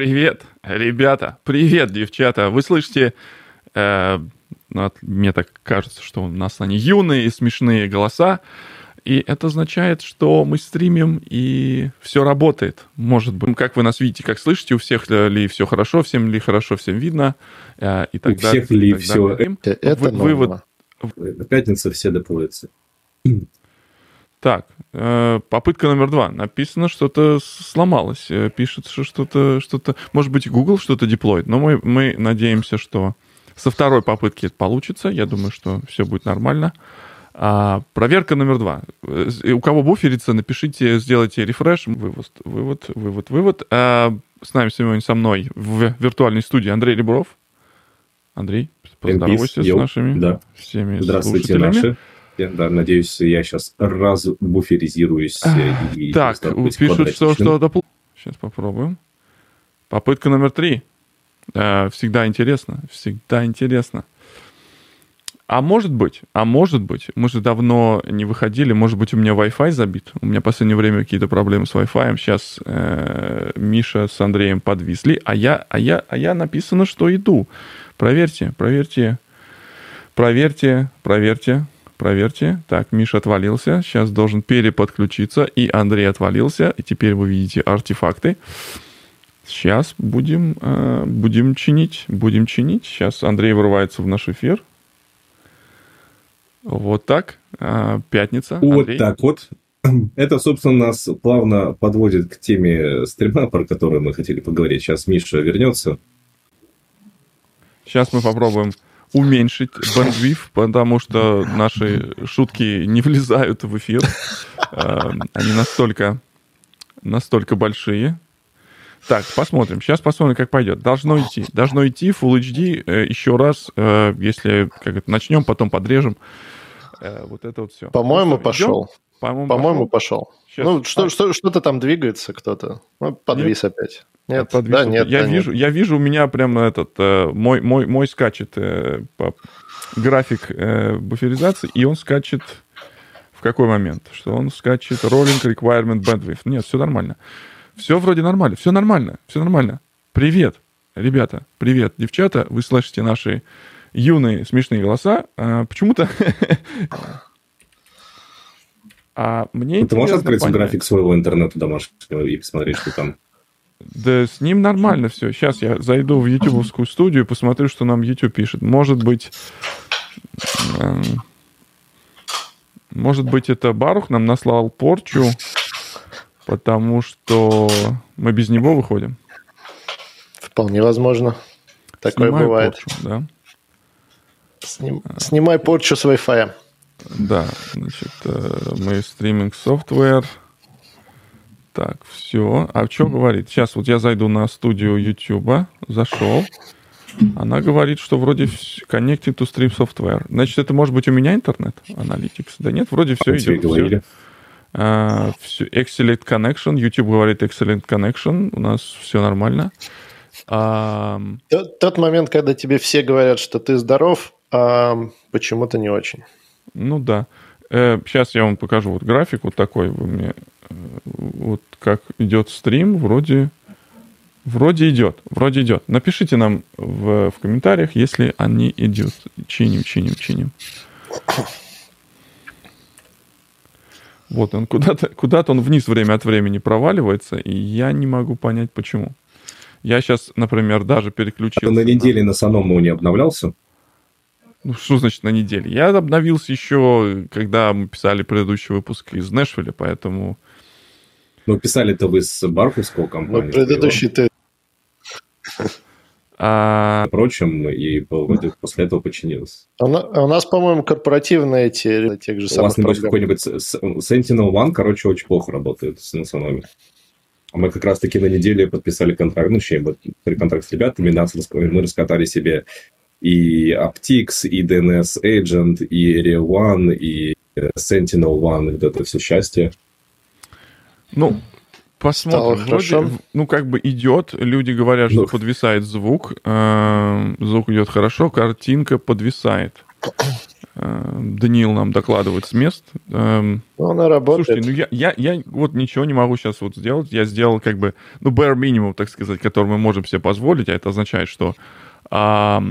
Привет, ребята, привет, девчата. Вы слышите, э, ну, мне так кажется, что у нас они юные и смешные голоса. И это означает, что мы стримим, и все работает. Может быть, как вы нас видите, как слышите, у всех ли все хорошо, всем ли хорошо, всем видно. Э, и так у далее, всех ли все... Это вы, вывод... Пятница все доплываются. Так, э, попытка номер два. Написано, что-то сломалось. Э, пишется, что-то, что-то... Может быть, Google что-то деплоит, но мы, мы надеемся, что со второй попытки это получится. Я думаю, что все будет нормально. А, проверка номер два. Э, у кого буферится, напишите, сделайте рефреш. Вывод, вывод, вывод, вывод. А, с нами сегодня со мной в виртуальной студии Андрей Ребров. Андрей, поздоровайся с нашими да. всеми Здравствуйте, наши. Да, надеюсь, я сейчас разбуферизируюсь. И так, пишут, что, что Сейчас попробуем. Попытка номер три. Э, всегда интересно, всегда интересно. А может быть, а может быть, мы же давно не выходили, может быть, у меня Wi-Fi забит. У меня в последнее время какие-то проблемы с Wi-Fi. Сейчас э, Миша с Андреем подвисли, а я, а я, а я написано, что иду. Проверьте, проверьте, проверьте, проверьте, проверьте. Так, Миша отвалился, сейчас должен переподключиться, и Андрей отвалился, и теперь вы видите артефакты. Сейчас будем, э, будем чинить, будем чинить. Сейчас Андрей вырывается в наш эфир. Вот так. А, пятница. Вот Андрей. так вот. Это, собственно, нас плавно подводит к теме стрима, про которую мы хотели поговорить. Сейчас Миша вернется. Сейчас мы попробуем уменьшить бандвив, потому что наши шутки не влезают в эфир. А, они настолько, настолько большие. Так, посмотрим. Сейчас посмотрим, как пойдет. Должно идти. Должно идти Full HD э, еще раз. Э, если как это, начнем, потом подрежем. Э, вот это вот все. По-моему, ну, пошел. По-моему, По-моему, пошел. Сейчас. Ну, что, что, что-то там двигается кто-то. Ну, подвис нет. опять. Нет, подвис. да, нет. Я, да, вижу, нет. я вижу, у меня прямо этот, э, мой, мой, мой скачет э, по, график э, буферизации, и он скачет в какой момент? Что он скачет rolling requirement bandwidth. Нет, все нормально. Все вроде нормально, все нормально, все нормально. Привет, ребята, привет, девчата, вы слышите наши юные смешные голоса. А, почему-то... а мне Ты можешь открыть понять. график своего интернета домашнего и посмотреть, что там? Да с ним нормально все. Сейчас я зайду в ютубовскую студию и посмотрю, что нам YouTube пишет. Может быть... Может быть, это Барух нам наслал порчу потому что мы без него выходим. Вполне возможно. Такое Снимаю бывает. Порчу, да. Сним... Снимай порчу с Wi-Fi. Да, значит, э, мы стриминг софтвер. Так, все. А что говорит? Сейчас вот я зайду на студию YouTube, зашел. Она говорит, что вроде connected to stream software. Значит, это может быть у меня интернет? Analytics? Да нет, вроде все а идет. Все. Uh, excellent connection. YouTube говорит excellent connection. У нас все нормально. Uh, тот, тот момент, когда тебе все говорят, что ты здоров, а почему-то не очень. Ну да. Сейчас я вам покажу вот график вот такой. Вы мне, э, вот как идет стрим, вроде, вроде идет, вроде идет. Напишите нам в, в комментариях, если они идут. Чиним, чиним, чиним. Вот он куда-то куда он вниз время от времени проваливается, и я не могу понять, почему. Я сейчас, например, даже переключился... А на неделе на Саному не обновлялся? Ну, что значит на неделе? Я обновился еще, когда мы писали предыдущий выпуск из Нэшвилля, поэтому... Ну, писали-то вы с Барховского компании. Ну, предыдущий ты а... Впрочем, и после этого починилось. А у нас, по-моему, корпоративные эти тех же самых У вас, небось, какой-нибудь Sentinel One, короче, очень плохо работает с национами. А мы как раз-таки на неделе подписали контракт, ну, точнее, контракт с ребятами, нас, мы раскатали себе и Aptix, и DNS Agent, и Area One, и Sentinel One, вот это все счастье. Ну, Посмотрим. Вроде, ну, как бы идет. Люди говорят, что ну. подвисает звук. Э, звук идет хорошо, картинка подвисает. Э, Даниил нам докладывает с мест. Эм, ну, она работает. Слушайте, ну я, я, я вот ничего не могу сейчас вот сделать. Я сделал как бы, ну, bare minimum, так сказать, который мы можем себе позволить, а это означает, что а,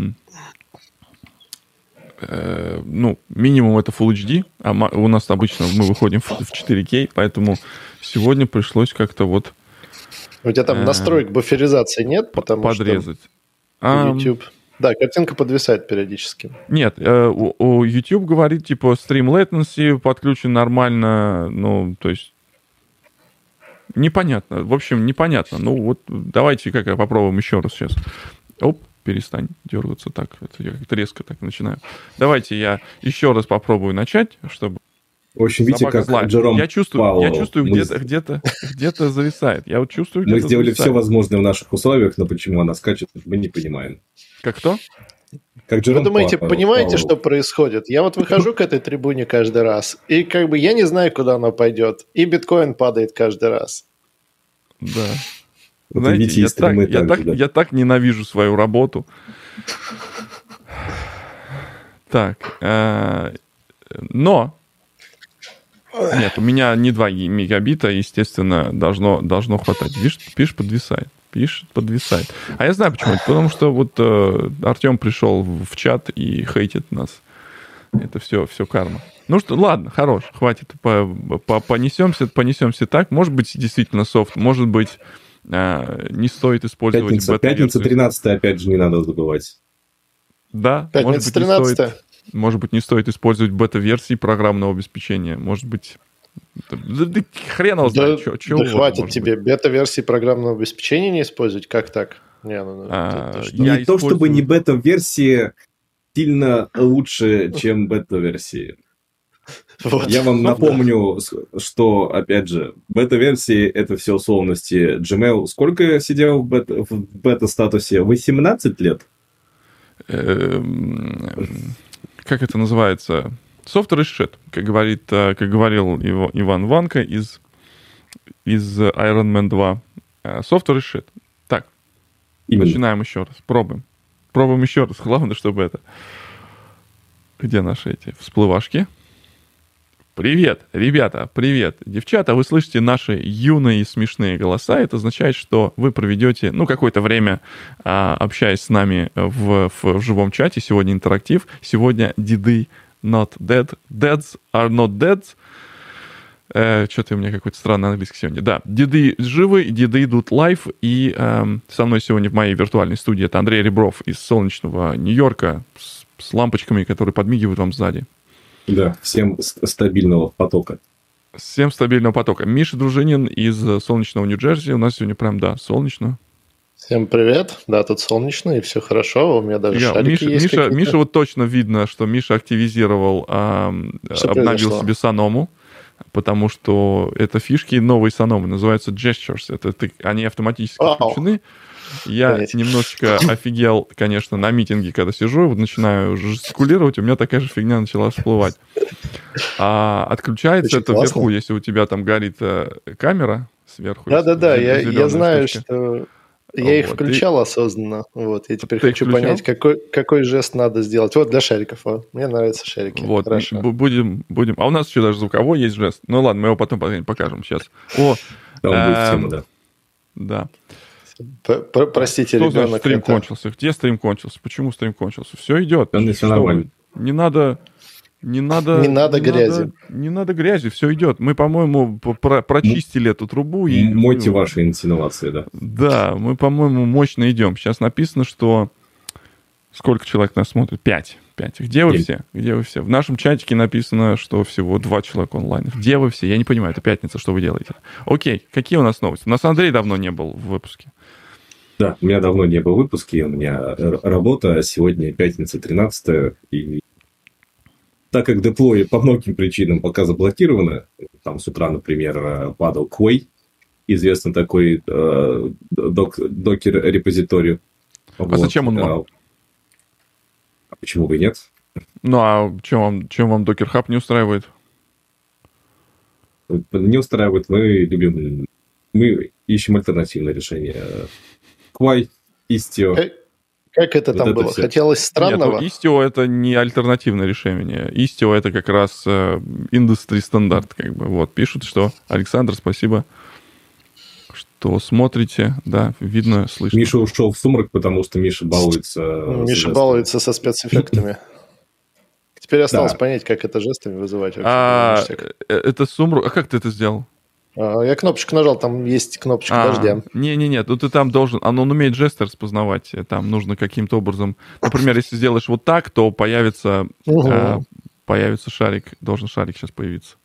э, ну, минимум это Full HD, а у нас обычно мы выходим в 4K, поэтому сегодня пришлось как-то вот... У тебя там э, настроек буферизации нет? Потому подрезать. Что YouTube... Да, картинка подвисает периодически. Нет, э, у, у YouTube говорит, типа, stream latency подключен нормально, ну, то есть непонятно. В общем, непонятно. Ну, вот давайте как попробуем еще раз сейчас. Оп, перестань дергаться так. Это я как-то резко так начинаю. Давайте я еще раз попробую начать, чтобы в общем, видите, как злая. Джером я чувствую, Пауэлл. Я чувствую, мы... где-то, где-то, где-то зависает. Я вот чувствую, Мы сделали зависает. все возможное в наших условиях, но почему она скачет, мы не понимаем. Как кто? Как Джером Вы думаете, Пауэлл. понимаете, что происходит? Я вот выхожу к этой трибуне каждый раз, и как бы я не знаю, куда она пойдет. И биткоин падает каждый раз. Да. Вот Знаете, я, так, я, так, да. я так ненавижу свою работу. Так, э, но нет, у меня не 2 мегабита, естественно, должно, должно хватать. Видишь, пишет, подвисает. Пишет, подвисает. А я знаю почему. Потому что вот э, Артем пришел в чат и хейтит нас. Это все, все карма. Ну что, ладно, хорош, хватит. По, по, понесемся, понесемся так. Может быть, действительно софт, может быть, не стоит использовать Пятница, пятница 13 опять же, не надо забывать. Да, Пятница может быть, 13 стоит. Может быть, не стоит использовать бета-версии программного обеспечения. Может быть, да, да, хрен его знает, да, что, да хватит быть. тебе бета-версии программного обеспечения не использовать? Как так? Не, ну, ну а, ты, ты не использую... то, чтобы не бета-версии сильно лучше, чем бета-версии. Вот. Я вам напомню, что, опять же, бета-версии — это все условности. Gmail сколько сидел в бета, в бета-статусе? 18 лет? Эм, как это называется? Is shit, как, говорит, э, как говорил его Иван Ванка из, из Iron Man 2. Э, software is shit. Так, Именно. начинаем еще раз, пробуем. Пробуем еще раз. Главное, чтобы это... Где наши эти всплывашки? Привет, ребята, привет. Девчата, вы слышите наши юные и смешные голоса. Это означает, что вы проведете, ну, какое-то время, а, общаясь с нами в, в, в живом чате. Сегодня интерактив. Сегодня деды not dead. Deads are not dead. Э, Что-то у меня какой-то странный английский сегодня. Да, деды живы, деды идут live. И э, со мной сегодня в моей виртуальной студии это Андрей Ребров из солнечного Нью-Йорка с, с лампочками, которые подмигивают вам сзади. Да, всем стабильного потока. Всем стабильного потока. Миша Дружинин из солнечного Нью-Джерси. У нас сегодня прям, да, солнечно. Всем привет. Да, тут солнечно, и все хорошо. У меня даже Я, шарики Миша, есть Миша, Миша, вот точно видно, что Миша активизировал, а, обновил произошло? себе Саному, потому что это фишки новые Саномы, называются gestures. Это, ты, они автоматически Вау. включены. Я Понять. немножечко офигел, конечно, на митинге, когда сижу, вот начинаю жестикулировать, у меня такая же фигня начала всплывать. А отключается Очень это классно. вверху, если у тебя там горит э, камера сверху. Да-да-да, я, я знаю, штучки. что я их включал и... осознанно. Вот, я теперь Ты хочу включал? понять, какой, какой жест надо сделать. Вот для шариков. Вот. Мне нравятся шарики. Вот, Хорошо. будем, будем. А у нас еще даже звуковой есть жест. Ну ладно, мы его потом покажем сейчас. О, Там да. Да. Простите, Что ребенок. стрим это... кончился? Где стрим кончился? Почему стрим кончился? Все идет. Все нормально. Не надо не надо... Не надо не грязи. Надо, не надо грязи, все идет. Мы, по-моему, про прочистили эту трубу. И, Мойте ваши инсинуации, да. Да, мы, по-моему, мощно идем. Сейчас написано, что... Сколько человек нас смотрит? Пять. Пять. Где вы все? Где вы все? В нашем чатике написано, что всего два человека онлайн. Где вы все? Я не понимаю, это пятница, что вы делаете? Окей, какие у нас новости? У нас Андрей давно не был в выпуске. Да, у меня давно не было в выпуске, у меня работа, сегодня пятница 13 и так как деплои по многим причинам пока заблокированы, там с утра, например, падал Quay, известный такой э, док, докер-репозиторий. А вот. зачем он вам? А почему бы и нет? Ну, а чем вам, чем вам Docker Hub не устраивает? Не устраивает. Мы любим... Мы ищем альтернативное решение. Quay, Istio. Как это вот там это было? Все. Хотелось странного? Нет, ну, Istio это не альтернативное решение. Istio это как раз э, индустрий стандарт, как бы. Вот, пишут, что Александр, спасибо, что смотрите, да, видно, слышно. Миша ушел в сумрак, потому что Миша балуется. Миша балуется со спецэффектами. Теперь осталось понять, как это жестами вызывать. А, э, это сумрак. А как ты это сделал? А, я кнопочку нажал, там есть кнопочка а, дождя. Не-не-не, ну ты там должен, оно он умеет жесты распознавать, э, там нужно каким-то образом, например, если сделаешь вот так, то появится, угу. э, появится шарик, должен шарик сейчас появиться.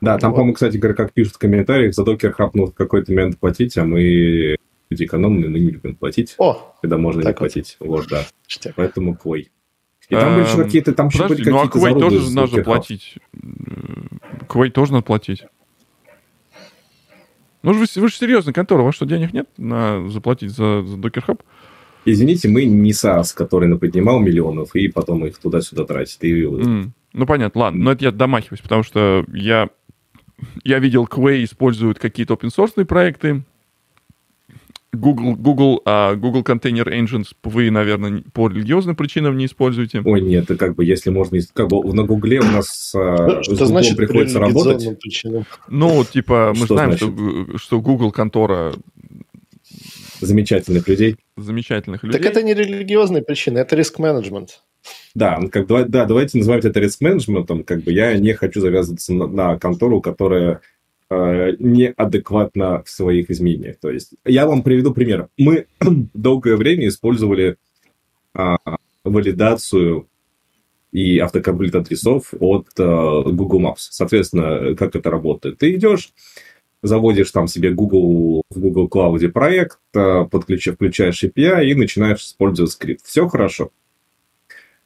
Да, там, вот. по-моему, кстати, как пишут в комментариях, за докер хапнул в какой-то момент платить, а мы люди экономные, мы не любим платить, О, когда можно не платить. Вот, да. Штяк. Поэтому квой. И там были еще эм, какие-то, там Подожди, были ну а Квей тоже надо платить. Квей тоже надо платить. Ну, вы, вы же серьезная контора, у вас что, денег нет на заплатить за, за Docker Hub? Извините, мы не SaaS, который наподнимал миллионов и потом их туда-сюда тратит. И... Mm. Ну, понятно, ладно. Но это я домахиваюсь, потому что я, я видел, Quay используют какие-то open-source проекты, Google, Google, а Google Container Engines вы, наверное, по религиозным причинам не используете. Ой, нет, это как бы, если можно, как бы на Гугле у нас а, что значит приходится работать. Причинам? Ну, типа, мы что знаем, что, что Google контора замечательных людей. Замечательных людей. Так это не религиозные причины, это риск-менеджмент. Да, ну, как, да, давайте называть это риск-менеджментом. Как бы я не хочу завязываться на, на контору, которая Э, неадекватно в своих изменениях. То есть я вам приведу пример. Мы долгое время использовали а, валидацию и автокомплит адресов от а, Google Maps. Соответственно, как это работает? Ты идешь, заводишь там себе Google в Google Cloud проект, а, подключаешь, включаешь API и начинаешь использовать скрипт. Все хорошо.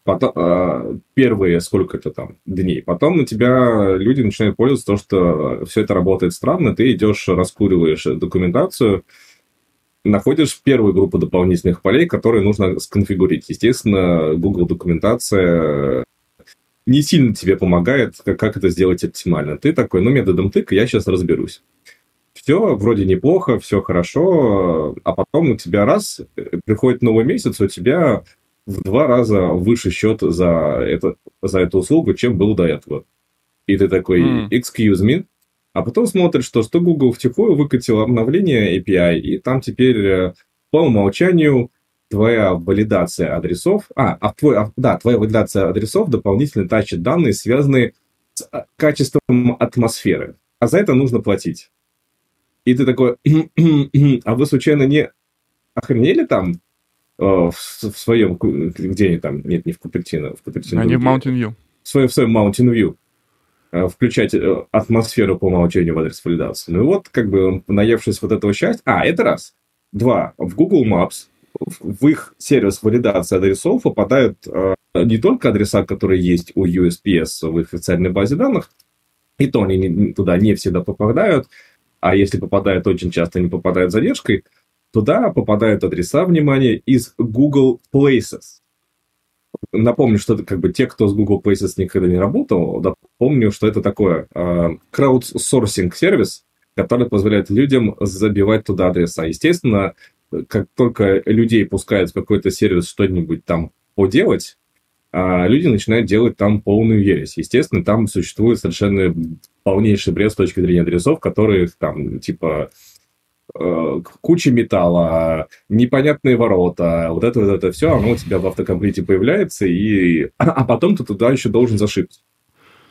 Потом, э, первые сколько это там дней. Потом на тебя люди начинают пользоваться то, что все это работает странно. Ты идешь, раскуриваешь документацию, находишь первую группу дополнительных полей, которые нужно сконфигурить. Естественно, Google документация не сильно тебе помогает, как, как это сделать оптимально. Ты такой, ну, методом тыка я сейчас разберусь. Все вроде неплохо, все хорошо, а потом у тебя раз, э, приходит новый месяц, у тебя в два раза выше счет за, это, за эту услугу, чем был до этого. И ты такой, mm. excuse me, а потом смотришь, что, что Google втихую выкатил обновление API, и там теперь э, по умолчанию твоя валидация адресов, а, а твой, а, да, твоя валидация адресов дополнительно тащит данные, связанные с а, качеством атмосферы. А за это нужно платить. И ты такой, а вы случайно не охренели там? Э, в, в своем, где они там, нет, не в Купертино, в Купертино. Они в Mountain View. В своем, в своем Mountain View э, включать э, атмосферу по умолчанию в адрес валидации. Ну и вот, как бы, наевшись вот этого счастья... А, это раз. Два. В Google Maps в их сервис валидации адресов попадают э, не только адреса, которые есть у USPS в их официальной базе данных, и то они не, туда не всегда попадают, а если попадают, очень часто не попадают с задержкой, Туда попадают адреса, внимания из Google Places. Напомню, что это как бы те, кто с Google Places никогда не работал, напомню, что это такое э, краудсорсинг сервис, который позволяет людям забивать туда адреса. Естественно, как только людей пускают в какой-то сервис что-нибудь там поделать, а люди начинают делать там полную ересь. Естественно, там существует совершенно полнейший бред с точки зрения адресов, которые там, типа, куча металла, непонятные ворота, вот это вот это все, оно у тебя в автокомплите появляется, и... а потом ты туда еще должен зашибить.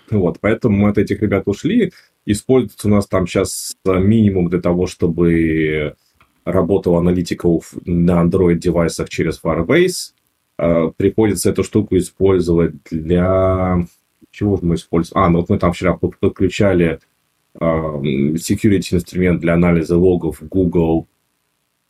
Вот, поэтому мы от этих ребят ушли. Используется у нас там сейчас минимум для того, чтобы работала аналитика на Android-девайсах через Firebase. Э, приходится эту штуку использовать для... Чего мы используем? А, ну вот мы там вчера подключали security инструмент для анализа логов Google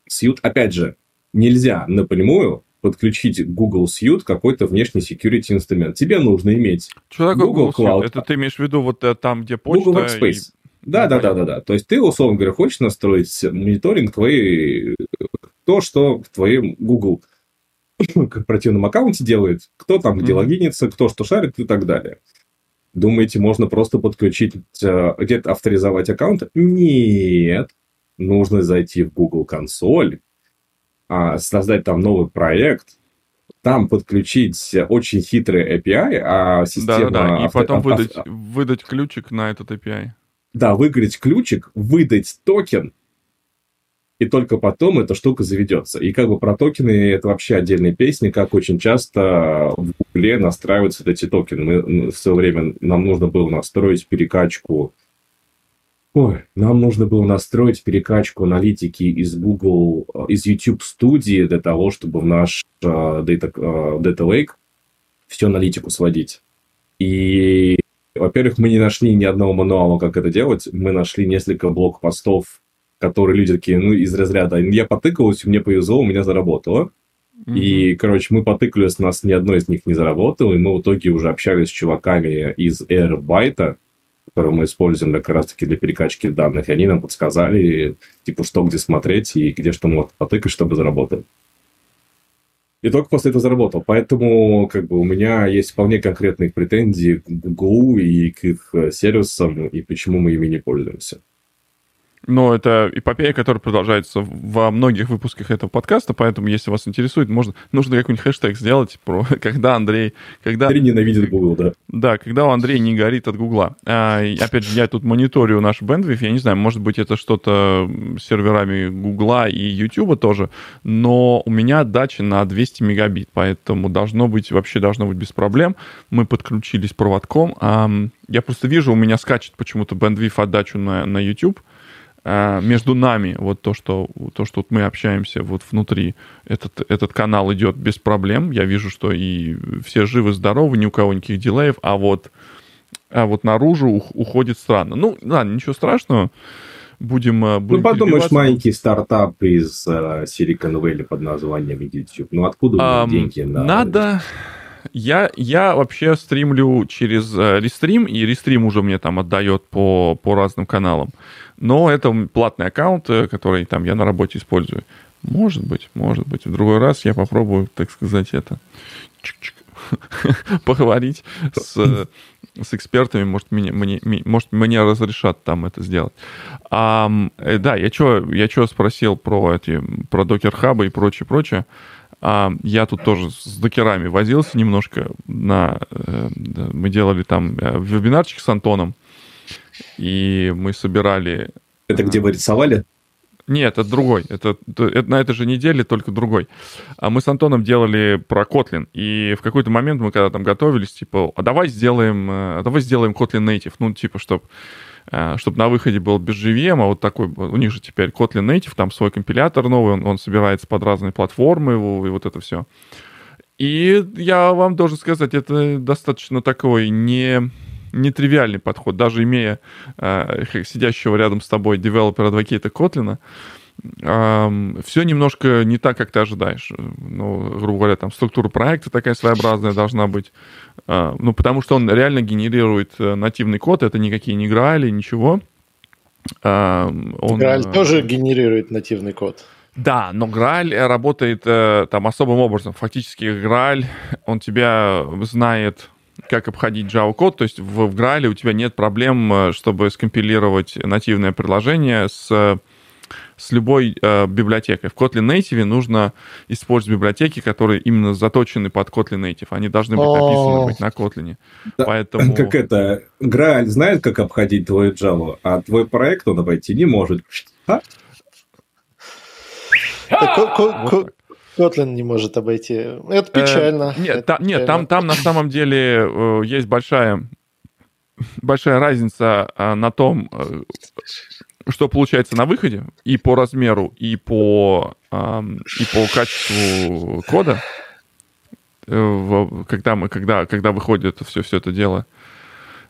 Suite. Опять же, нельзя напрямую подключить Google Suite какой-то внешний security инструмент. Тебе нужно иметь Что такое Google, Google Cloud. Это ты имеешь в виду вот э, там, где почта? Google Workspace. И... Да, да, да, да, да. То есть ты, условно говоря, хочешь настроить мониторинг твоей, то, что в твоем Google корпоративном аккаунте делает, кто там где mm-hmm. логинится, кто что шарит и так далее. Думаете, можно просто подключить, э, где-то авторизовать аккаунт? Нет. Нужно зайти в Google консоль, а, создать там новый проект, там подключить очень хитрый API, а система... Да-да-да, и потом авто... выдать, выдать ключик на этот API. Да, выиграть ключик, выдать токен, и только потом эта штука заведется. И как бы про токены это вообще отдельная песня, как очень часто в Гугле настраиваются эти токены. Мы в свое время нам нужно было настроить перекачку Ой, нам нужно было настроить перекачку аналитики из Google, э, из YouTube студии для того, чтобы в наш uh, Data, uh, Data Lake всю аналитику сводить. И, во-первых, мы не нашли ни одного мануала, как это делать. Мы нашли несколько блок-постов, которые люди такие, ну, из разряда, я потыкался, мне повезло, у меня заработало. Mm-hmm. И, короче, мы потыкались, у нас ни одно из них не заработало, и мы в итоге уже общались с чуваками из Airbyte, которую мы используем как раз-таки для перекачки данных, и они нам подсказали, типа, что где смотреть и где что можно потыкать, чтобы заработать. И только после этого заработал. Поэтому как бы у меня есть вполне конкретные претензии к Google и к их сервисам, и почему мы ими не пользуемся. Но это эпопея, которая продолжается во многих выпусках этого подкаста, поэтому, если вас интересует, можно, нужно какой-нибудь хэштег сделать про когда Андрей... Когда, Андрей ненавидит Google, да. Да, когда у Андрея не горит от Гугла. А, опять же, я тут мониторю наш бендвиф, я не знаю, может быть, это что-то с серверами Гугла и Ютуба тоже, но у меня дача на 200 мегабит, поэтому должно быть, вообще должно быть без проблем. Мы подключились проводком. А, я просто вижу, у меня скачет почему-то бендвиф отдачу на, на YouTube, между нами, вот то, что, то, что мы общаемся вот внутри, этот, этот канал идет без проблем. Я вижу, что и все живы-здоровы, ни у кого никаких дилеев, а вот, а вот наружу уходит странно. Ну, ладно, ничего страшного. Будем, а, будем Ну, подумаешь, маленький стартап из uh, Silicon Valley под названием YouTube. Ну, откуда um, деньги? На... Надо... Я, я вообще стримлю через uh, Restream, и Restream уже мне там отдает по, по разным каналам. Но это платный аккаунт, э, который там я на работе использую. Может быть, может быть. В другой раз я попробую, так сказать, это поговорить с, с экспертами, может, мне, мне, может, мне разрешат там это сделать. А, да, я что я чё спросил про эти, про докер-хабы и прочее, прочее. А, я тут тоже с докерами возился немножко. На, э, мы делали там вебинарчик с Антоном и мы собирали... Это где вы рисовали? Нет, это другой. Это, это на этой же неделе, только другой. А мы с Антоном делали про Kotlin. И в какой-то момент мы когда там готовились, типа, а давай сделаем, э, а давай сделаем Kotlin Native. Ну, типа, чтобы э, чтобы на выходе был без JVM, а вот такой, у них же теперь Kotlin Native, там свой компилятор новый, он, он собирается под разные платформы, и вот это все. И я вам должен сказать, это достаточно такой не нетривиальный подход, даже имея э, сидящего рядом с тобой developer advocate -а Kotlin -а, э, все немножко не так, как ты ожидаешь. Ну, грубо говоря, там структура проекта такая своеобразная должна быть. Э, ну, потому что он реально генерирует э, нативный код, это никакие не грали, ничего. Э, он, Грааль э, тоже генерирует нативный код. Да, но Грааль работает э, там особым образом. Фактически Грааль, он тебя знает как обходить Java код, то есть в, в Graal у тебя нет проблем, э, чтобы скомпилировать нативное приложение с с любой э, библиотекой. В Kotlin Native нужно использовать библиотеки, которые именно заточены под Kotlin Native. Они должны быть написаны быть на Kotlin. Да, Поэтому... Как это, Graal знает, как обходить твою Java, а твой проект он обойти не может. А? Kotlin не может обойти. Это э, печально. Э, нет, это та, печально. нет там, там на самом деле э, есть большая, большая разница э, на том, э, что получается на выходе и по размеру, и по, э, и по качеству кода, э, когда, мы, когда, когда выходит все, все это дело,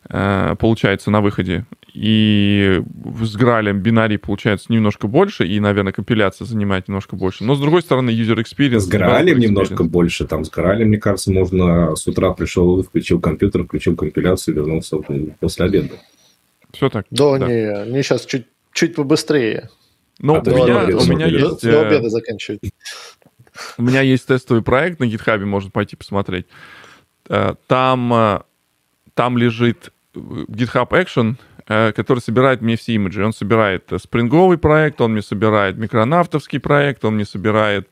э, получается на выходе и с Гралем бинарий получается немножко больше, и, наверное, компиляция занимает немножко больше. Но, с другой стороны, user experience... С Гралем немножко больше. Там с Гралем, мне кажется, можно с утра пришел, включил компьютер, включил компиляцию, вернулся после обеда. Все так? Да, да. не, мне сейчас чуть, чуть побыстрее. Ну, а у, меня, у меня есть... До э, обеда заканчивать. У меня есть тестовый проект на GitHub, можно пойти посмотреть. Э, там, э, там лежит GitHub Action, который собирает мне все имиджи. Он собирает э, спринговый проект, он мне собирает микронавтовский проект, он мне собирает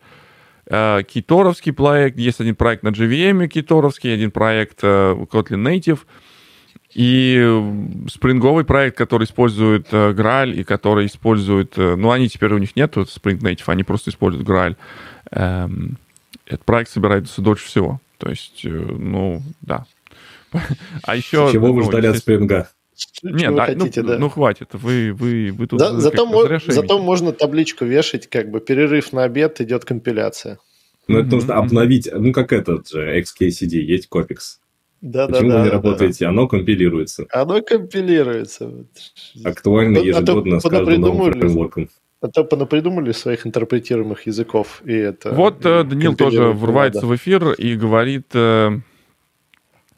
э, киторовский проект, есть один проект на JVM киторовский, один проект э, Kotlin Native, и спринговый проект, который использует э, и который использует... Э, ну, они теперь у них нет Spring Native, они просто используют Graal. Эм, этот проект собирается дольше всего. То есть, э, ну, да. А еще... Чего вы ну, ждали от Спринга? Нет, да, хотите, ну, да. ну хватит, вы, вы, вы тут... Да, зато, мо- зато можно табличку вешать, как бы перерыв на обед, идет компиляция. Ну, это нужно обновить, ну, как этот же XKCD, есть Копикс. Да, Почему да, вы не да, работаете? Да. Оно компилируется. Оно компилируется. Актуально ну, ежегодно а с каждым новым фреймворком. А то понапридумали своих интерпретируемых языков, и это... Вот э, Данил тоже врывается в эфир и говорит, э,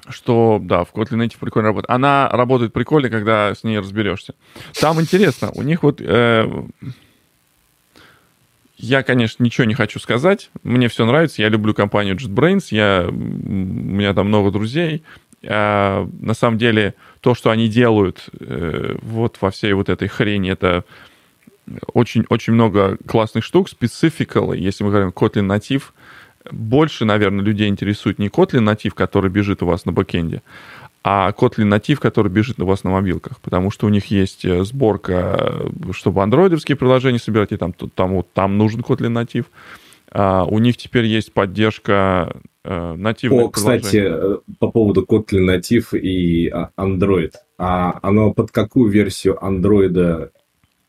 что, да, в Kotlin Native прикольно работает. Она работает прикольно, когда с ней разберешься. Там интересно, у них вот... Э, я, конечно, ничего не хочу сказать. Мне все нравится. Я люблю компанию JetBrains. Я, у меня там много друзей. А, на самом деле, то, что они делают э, вот во всей вот этой хрени, это очень-очень много классных штук. Specifically, если мы говорим Kotlin Native, больше, наверное, людей интересует не Kotlin Native, который бежит у вас на бэкенде, а Kotlin Native, который бежит у вас на мобилках, потому что у них есть э, сборка, чтобы андроидовские приложения собирать, и там, там, вот, там нужен Kotlin Native. А у них теперь есть поддержка э, нативных О, кстати, э, по поводу Kotlin Native и а, Android. А оно под какую версию Android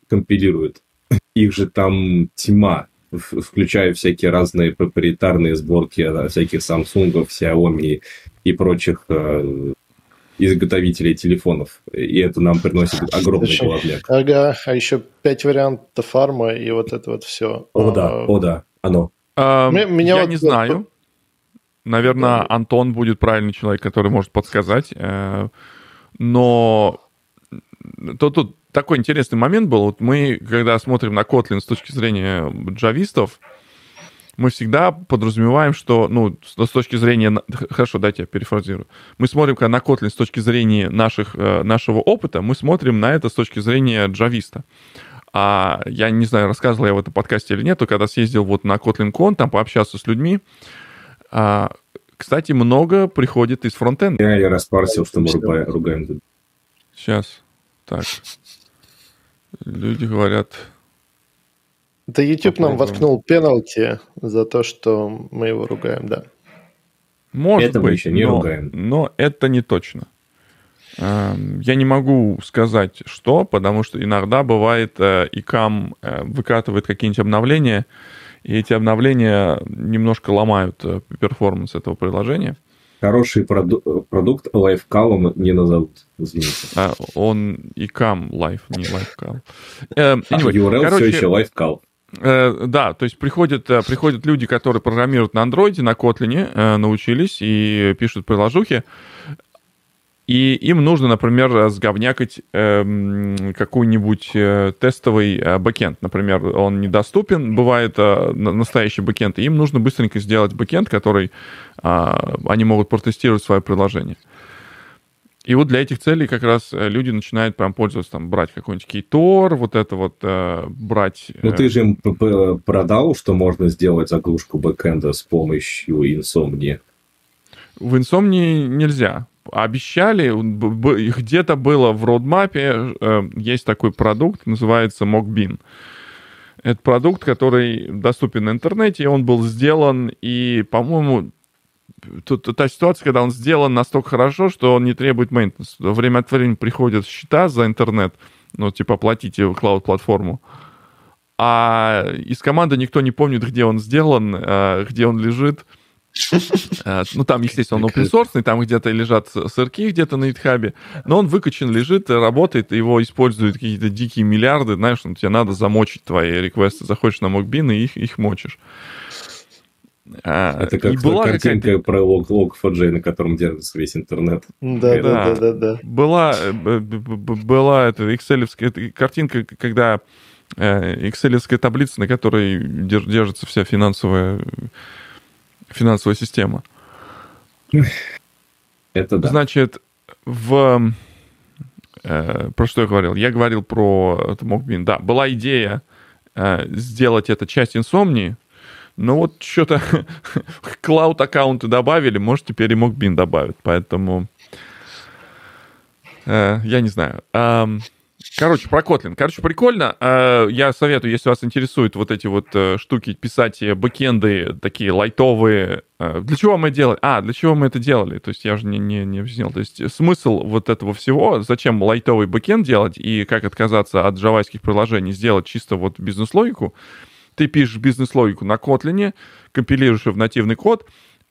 компилирует? Их же там тьма, включая всякие разные проприетарные сборки всяких Samsung, Xiaomi и прочих изготовителей телефонов. И это нам приносит огромный головняк. Ага, а еще пять вариантов фарма и вот это вот все. О, да, а, о, да, оно. А, меня я вот не знаю. Наверное. Антон будет правильный человек, который может подсказать. Э, но тут, тут такой интересный момент был. Вот мы, когда смотрим на Kotlin с точки зрения джавистов, мы всегда подразумеваем, что, ну, с точки зрения... Хорошо, дайте я перефразирую. Мы смотрим на Kotlin с точки зрения наших, э, нашего опыта, мы смотрим на это с точки зрения джависта. А я не знаю, рассказывал я в этом подкасте или нет, то когда съездил вот на KotlinCon, там пообщаться с людьми, а, кстати, много приходит из фронтенда. Я, я распарсил, что мы ругаем. Сейчас. Так. Люди говорят, да YouTube Попробуем. нам воткнул пенальти за то, что мы его ругаем, да. Может это быть, мы еще не но, ругаем. Но это не точно. Эм, я не могу сказать, что, потому что иногда бывает, э, Ecamm э, выкатывает какие-нибудь обновления, и эти обновления немножко ломают э, performance этого приложения. Хороший проду- продукт лайфкалом не назовут, извините. А, он Ecamm Live, не лайфкал. Anyway, URL короче, все еще лайфкал. Э, да, то есть приходят, э, приходят люди, которые программируют на андроиде, на Kotlin, э, научились и пишут приложухи, и им нужно, например, сговнякать э, какой-нибудь э, тестовый э, бэкенд. Например, он недоступен, бывает э, настоящий бэкенд, и им нужно быстренько сделать бэкенд, который они могут протестировать свое приложение. И вот для этих целей как раз э, люди начинают прям пользоваться, там, брать какой-нибудь Ktor, вот это вот э, брать... Ну, ты же им продал, что можно сделать заглушку бэкэнда с помощью инсомнии. В инсомнии нельзя. Обещали, где-то было в родмапе, э, есть такой продукт, называется Mockbin. Это продукт, который доступен на интернете, и он был сделан, и, по-моему, тут та ситуация, когда он сделан настолько хорошо, что он не требует мейнтенс. Время от времени приходят счета за интернет, ну, типа, платите клауд-платформу, а из команды никто не помнит, где он сделан, э, где он лежит. Э, ну, там, естественно, он open source, там где-то лежат сырки где-то на гитхабе, но он выкачан, лежит, работает, его используют какие-то дикие миллиарды, знаешь, ну, тебе надо замочить твои реквесты, заходишь на Mockbin и их, их мочишь. А, Это как была картинка про лог Log4j, на котором держится весь интернет. Да, да, да, да, да. Была, э, была эта excel картинка, когда excel э, таблица, на которой держится вся финансовая, финансовая система. Это да. Значит, в... Э, про что я говорил? Я говорил про Mockbin. Да, была идея сделать это часть инсомнии, Но вот что-то cloud аккаунты добавили, может, теперь и Mockbin добавят. Поэтому э, я не знаю. Короче, про Kotlin. Короче, прикольно. Э, я советую, если вас интересуют вот эти вот э, штуки, писать бэкенды такие лайтовые. Э, для чего мы делали? А, для чего мы это делали? То есть я же не, не, не объяснил. То есть смысл вот этого всего, зачем лайтовый бэкенд делать и как отказаться от джавайских приложений, сделать чисто вот бизнес-логику. Ты пишешь бизнес-логику на Kotlin, компилируешь ее в нативный код,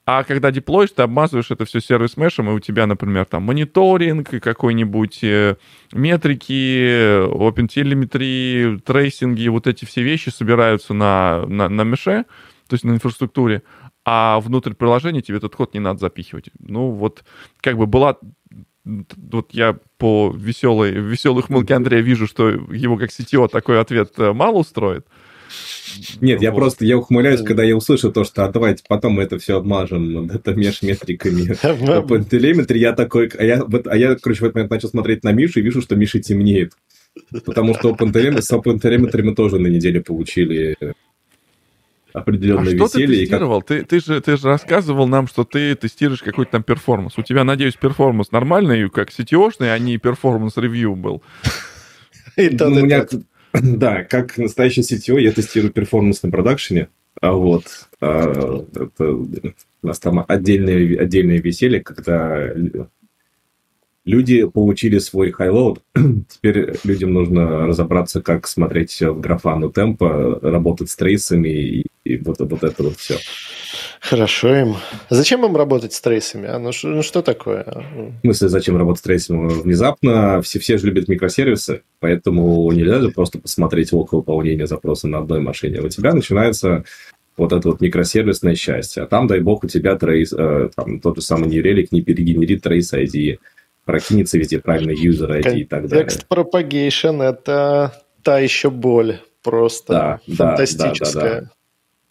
а когда деплоишь, ты обмазываешь это все service mesh ем, и у тебя, например, там мониторинг, какой-нибудь э, метрики, OpenTelemetry, tracing и, вот эти все вещи собираются на, на, на mesh е, то есть на инфраструктуре, а внутрь приложения тебе этот код не надо запихивать. Ну, вот как бы была... Вот я по веселой, веселых хмылке Андрея вижу, что его как CTO такой ответ э, мало устроит. Нет, я просто, я ухмыляюсь, когда я услышу то, что а давайте потом мы это все обмажем это mesh метриками OpenTelemetry. Я такой, а я, а я, короче, в этот момент начал смотреть на Мишу и вижу, что Миша темнеет. Потому что с OpenTelemetry мы тоже на неделе получили определенное а что веселье. ты тестировал? Как... Ты, ты, же, ты же рассказывал нам, что ты тестируешь какой-то там performance. У тебя, надеюсь, performance нормальный, как CTO -шный, а не performance review был. И ну, у меня Да, как настоящий CTO я тестирую performance на продакшене. А вот а, это, у нас там отдельное, отдельное веселье, когда люди получили свой highload. Теперь людям нужно разобраться, как смотреть в графану Tempo, работать с trace ами и, и вот, вот это вот все. Хорошо им. Зачем им работать с trace ами? А? Ну, ну что такое? В смысле, зачем работать с trace ами? Внезапно все, все же любят микросервисы, поэтому нельзя же просто посмотреть лог выполнения запроса на одной машине. У тебя начинается вот это вот микросервисное счастье. А там, дай бог, у тебя trace, э, там, тот же самый Relic не перегенерит trace ID, прокинется везде правильно user ID и так далее. Context propagation – это та еще боль, просто да, фантастическая. Да, да, да, да.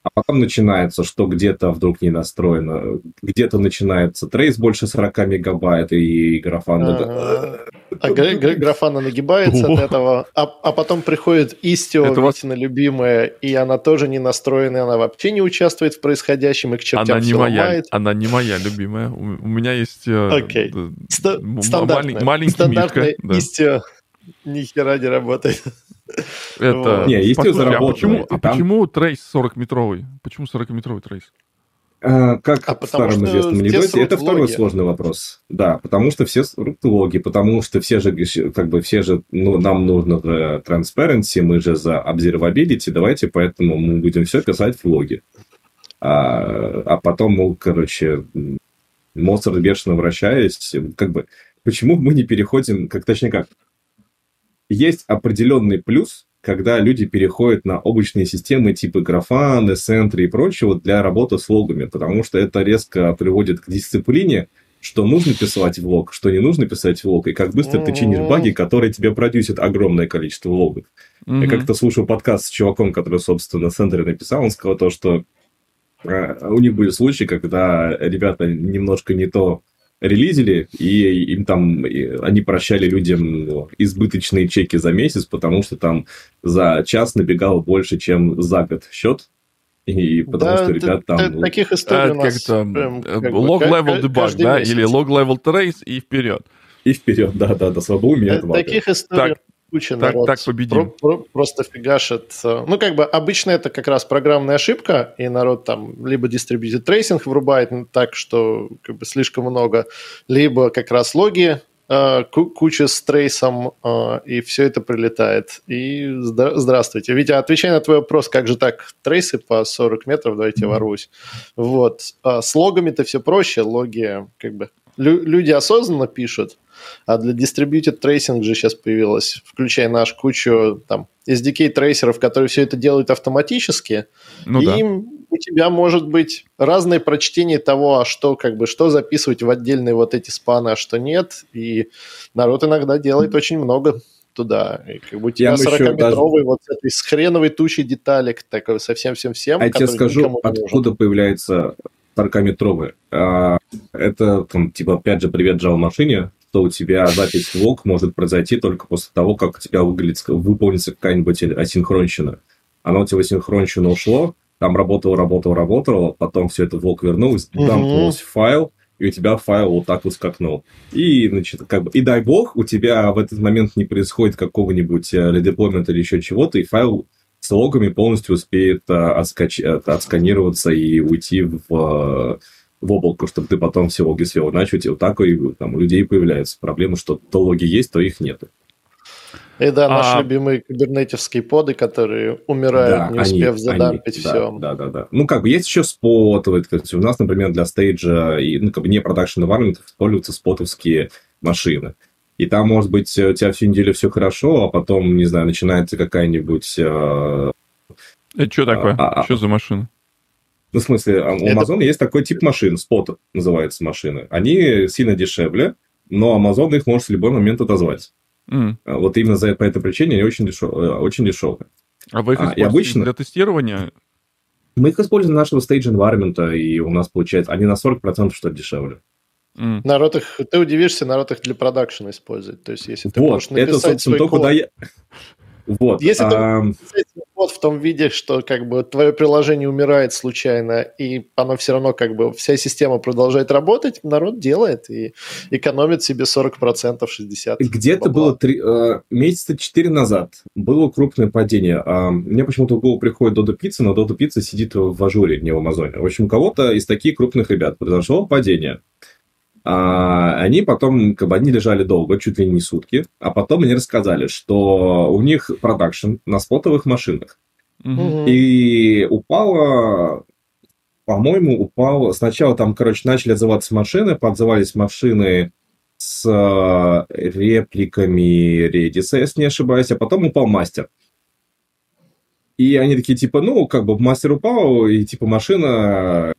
А потом начинается, что где-то вдруг не настроено, где-то начинается trace больше 40 мегабайт, и графана... Ага. А графана нагибается от этого, а, а потом приходит Истио, Это Витина любимая, и она тоже не настроена, она вообще не участвует в происходящем, и к чертям она не моя, ломает. Она не моя любимая. У, у меня есть э, маленький стандартная Мишка. Истио ни хера не работает. Это... Не, естественно, а почему, а почему трейс 40-метровый? Почему 40-метровый трейс? А, как а в старом известном анекдоте, это второй сложный вопрос. Да, потому что все логи, потому что все же, как бы все же, ну, нам нужно же transparency, мы же за observability, давайте поэтому мы будем все писать в логе. А, а потом, ну, короче, Моцарт бешено вращаясь, как бы, почему мы не переходим, как точнее как, есть определенный плюс, когда люди переходят на облачные системы типа Grafana, Sentry и прочего для работы с логами, потому что это резко приводит к дисциплине, что нужно писать в лог, что не нужно писать в лог, и как быстро ты чинишь баги, которые тебе продюсят огромное количество логов. Mm-hmm. Я как-то слушал подкаст с чуваком, который, собственно, Сентри написал, он сказал то, что э, у них были случаи, когда ребята немножко не то релизили, и им там, они прощали людям ну, избыточные чеки за месяц, потому что там за час набегало больше, чем за год счет. И потому да, что ребят там... Ну, таких историй а, у нас... Как log-level debug, да? Или log-level trace и вперед. И вперед, да-да-да, слабо у меня Таких историй куча так, народ так победим. Про, про, просто фигашит. Э, ну, как бы обычно это как раз программная ошибка, и народ там либо distributed tracing врубает так, что как бы слишком много, либо как раз логи э, куча с трейсом, э, и все это прилетает. И здравствуйте. Витя, отвечая на твой вопрос, как же так, трейсы по 40 метров, давайте mm-hmm. ворвусь. Вот. А с логами-то все проще, логи как бы люди осознанно пишут, а для Distributed Tracing же сейчас появилось, включая наш кучу там SDK-трейсеров, которые все это делают автоматически, ну, и да. у тебя может быть разное прочтение того, а что, как бы, что записывать в отдельные вот эти спаны, а что нет, и народ иногда делает очень много туда. И как бы у тебя 40-метровый даже... вот этой с хреновой тучей деталек, такой совсем всем всем. А я тебе скажу, откуда появляется 40-метровые. А, это, там, типа, опять же, привет Java машине, что у тебя запись в лог может произойти только после того, как у тебя выглядит, выполнится какая-нибудь асинхронщина. Оно у тебя в асинхронщину ушло, там работал, работал, работал, потом все это волк вернулось, угу. дампнулось файл, и у тебя файл вот так вот скакнул. И, значит, как бы, и дай бог, у тебя в этот момент не происходит какого-нибудь э, редеплоймента или еще чего-то, и файл с логами полностью успеет а, отскач... отсканироваться и уйти в, в облако, чтобы ты потом все логи свел. Иначе вот так и там, у людей появляются проблемы, что то логи есть, то их нет. И да, наши а... любимые кубернетевские поды, которые умирают, да, не успев они, задампить они, все. Да, да, да. Ну, как бы есть еще спот. Вот, у нас, например, для стейджа и ну, как бы не продакшн environment используются спотовские машины. И там, может быть, у тебя всю неделю все хорошо, а потом, не знаю, начинается какая-нибудь... Э, Это что такое? А, а, что за машина? Ну, в смысле, а, у Amazon Это... есть такой тип машин, спот называется машины. Они сильно дешевле, но Amazon их может в любой момент отозвать. Mm. Вот именно за, по этой причине они очень, дешев, э, очень дешевые. А вы их используете а, обычно... для тестирования? Мы их используем для нашего stage environment, и у нас получается, они на 40% что дешевле. Mm. Народ их, ты удивишься, народ их для продакшена использует. То есть, если ты вот, можешь написать это, собственно, то, код, куда я... Вот. Если а... ты код в том виде, что как бы твое приложение умирает случайно, и оно все равно как бы вся система продолжает работать, народ делает и экономит себе 40%, 60%. Где-то было три, э, месяца 4 назад было крупное падение. Э, мне почему-то в голову приходит Dodo Pizza, но Dodo Pizza сидит в ажуре, не в Амазоне. В общем, у кого-то из таких крупных ребят произошло падение. А, они потом, как бы, они лежали долго, чуть ли не сутки, а потом они рассказали, что у них продакшн на спотовых машинах. Угу. И упало, по-моему, упало... Сначала там, короче, начали отзываться машины, поотзывались машины с э, репликами Redis, если не ошибаюсь, а потом упал мастер. И они такие, типа, ну, как бы мастер упал, и типа машина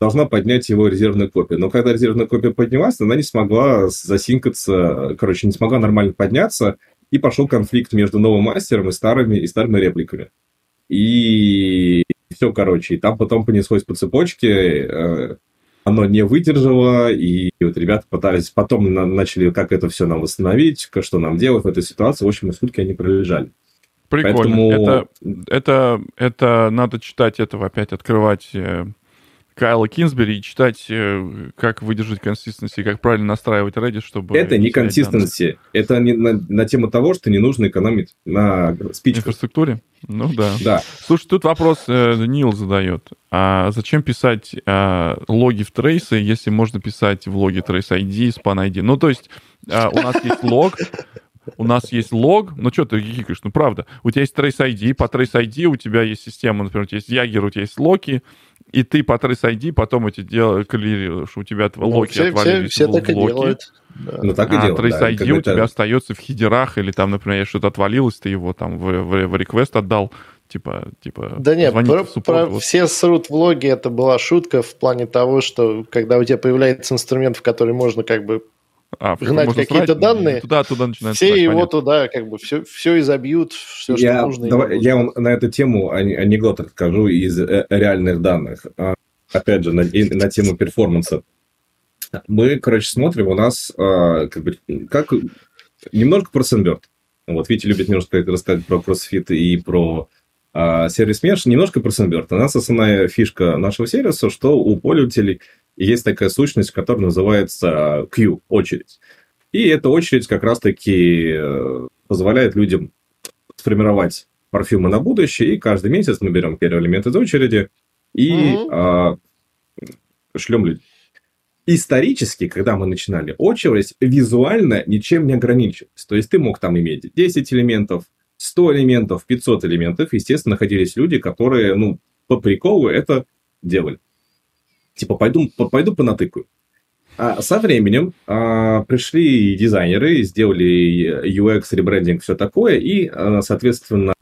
должна поднять его резервную копию. Но когда резервная копия поднялась, она не смогла засинкаться, короче, не смогла нормально подняться, и пошел конфликт между новым мастером и старыми, и старыми репликами. И все, короче, и там потом понеслось по цепочке, э, оно не выдержало, и вот ребята пытались, потом начали, как это все нам восстановить, что нам делать в этой ситуации. В общем, сутки они пролежали. Прикольно. Поэтому... Это, это, это надо читать этого, опять открывать э, Кайла Кинсбери и читать, э, как выдержать консистенции, как правильно настраивать Reddit, чтобы... Это не консистенции, это не на, на тему того, что не нужно экономить на спичках. Инфраструктуре? Ну да. Да. Слушай, тут вопрос э, Нил задает. А зачем писать а, логи в трейсы, если можно писать в логе Trace ID, Span ID? Ну, то есть а, у нас есть лог, у нас есть лог, ну что ты гикаешь, ну правда, у тебя есть Trace ID, по Trace ID у тебя есть система, например, у тебя есть Ягер, у тебя есть локи, и ты по Trace ID потом эти дела коллерируешь, у тебя ну, локи все, отвалились все, все так и делают. Да. Ну, так и а делают, Trace да, ID у тебя остается в хидерах, или там, например, что-то отвалилось, ты его там в, в, в request отдал, типа, типа Да нет, про, суппорт, про вот. все срут в логе, это была шутка в плане того, что когда у тебя появляется инструмент, в который можно как бы а, гнать какие-то данные, туда, туда начинают все его понятно. туда как бы все, все изобьют, все, я, что нужно. Давай, я вам на эту тему анекдот расскажу из э, реальных данных. А, опять же, на, на тему перформанса. Мы, короче, смотрим, у нас а, как бы как немножко про Sunbird. Вот Витя любит немножко рассказать про CrossFit и про а, сервис Mesh. Немножко про Sunbird. У нас основная фишка нашего сервиса, что у пользователей есть такая сущность, которая называется queue, очередь. И эта очередь как раз-таки э, позволяет людям сформировать парфюмы на будущее, и каждый месяц мы берем первый элемент из очереди и mm-hmm. а, шлем людей. Исторически, когда мы начинали, очередь визуально ничем не ограничивалась. То есть ты мог там иметь 10 элементов, 100 элементов, 500 элементов. Естественно, находились люди, которые, ну, по приколу это делали типа, пойду, пойду понатыкаю. А со временем а, пришли дизайнеры, сделали UX, ребрендинг, все такое, и, а, соответственно,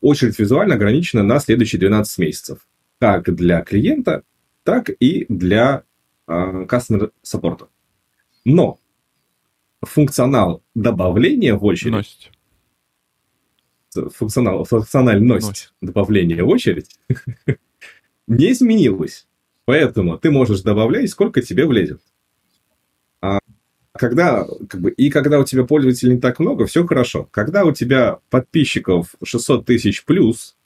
очередь визуально ограничена на следующие 12 месяцев. Как для клиента, так и для а, customer саппорта. Но функционал добавления в очередь... Носить. Функционал, функциональность Носить. добавления в очередь не изменилась. Поэтому ты можешь добавлять, сколько тебе влезет. А когда, как бы, и когда у тебя пользователей не так много, все хорошо. Когда у тебя подписчиков 600 тысяч плюс,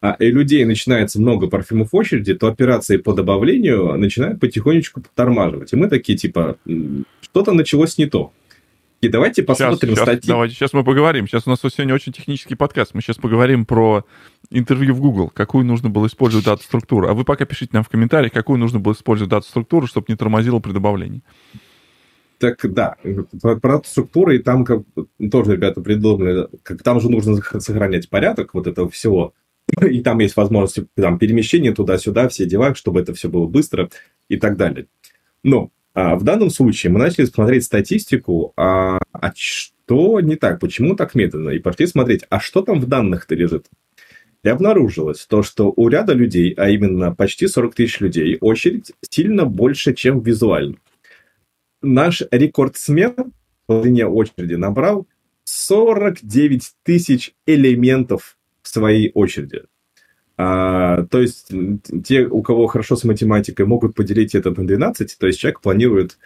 а, и людей начинается много парфюмов в очереди, то операции по добавлению начинают потихонечку подтормаживать. И мы такие, типа, что-то началось не то. И давайте посмотрим сейчас, статьи. Давайте, сейчас мы поговорим. Сейчас у нас сегодня очень технический подкаст. Мы сейчас поговорим про интервью в Google, какую нужно было использовать дату-структуру. А вы пока пишите нам в комментариях, какую нужно было использовать дату-структуру, чтобы не тормозило при добавлении. Так да, про, структуры, и там как, тоже ребята придумали, как, там же нужно сохранять порядок вот этого всего. И там есть возможность там, перемещения туда-сюда, все дела, чтобы это все было быстро и так далее. Но а в данном случае мы начали смотреть статистику, а, а что не так, почему так медленно, и пошли смотреть, а что там в данных-то лежит. И обнаружилось то, что у ряда людей, а именно почти 40 тысяч людей, очередь сильно больше, чем визуально. Наш рекордсмен по длине очереди набрал 49 тысяч элементов в своей очереди. А, то есть те, у кого хорошо с математикой, могут поделить это на 12, то есть человек планирует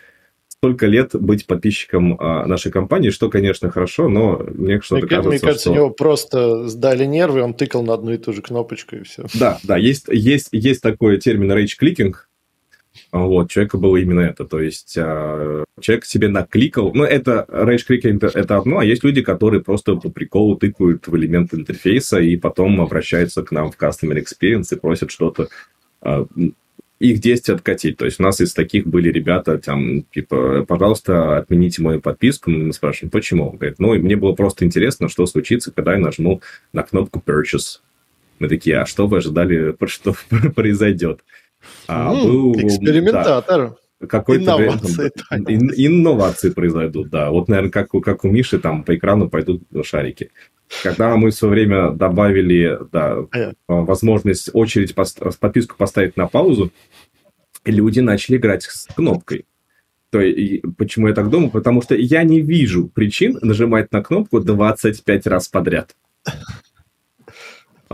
столько лет быть подписчиком а, нашей компании, что, конечно, хорошо, но мне что-то мне, кажется, Мне кажется, что... у него просто сдали нервы, он тыкал на одну и ту же кнопочку, и все. Да, да, есть, есть, есть такой термин rage-кликинг, вот, человека было именно это. То есть э, человек себе накликал. Ну, это rage clicking это одно, а есть люди, которые просто по приколу тыкают в элемент интерфейса и потом обращаются к нам в Customer Experience и просят что-то э, их действия откатить. То есть у нас из таких были ребята, там, типа, пожалуйста, отмените мою подписку. Мы спрашиваем, почему? Он говорит, ну, мне было просто интересно, что случится, когда я нажму на кнопку Purchase. Мы такие, а что вы ожидали, что произойдет? А, был, экспериментатор. Да, какой-то инновации, ин, инновации произойдут, да. Вот, наверное, как, как у Миши, там по экрану пойдут шарики. Когда мы в свое время добавили да, а возможность очередь, подписку поставить на паузу, люди начали играть с кнопкой. То есть, почему я так думаю? Потому что я не вижу причин нажимать на кнопку 25 раз подряд.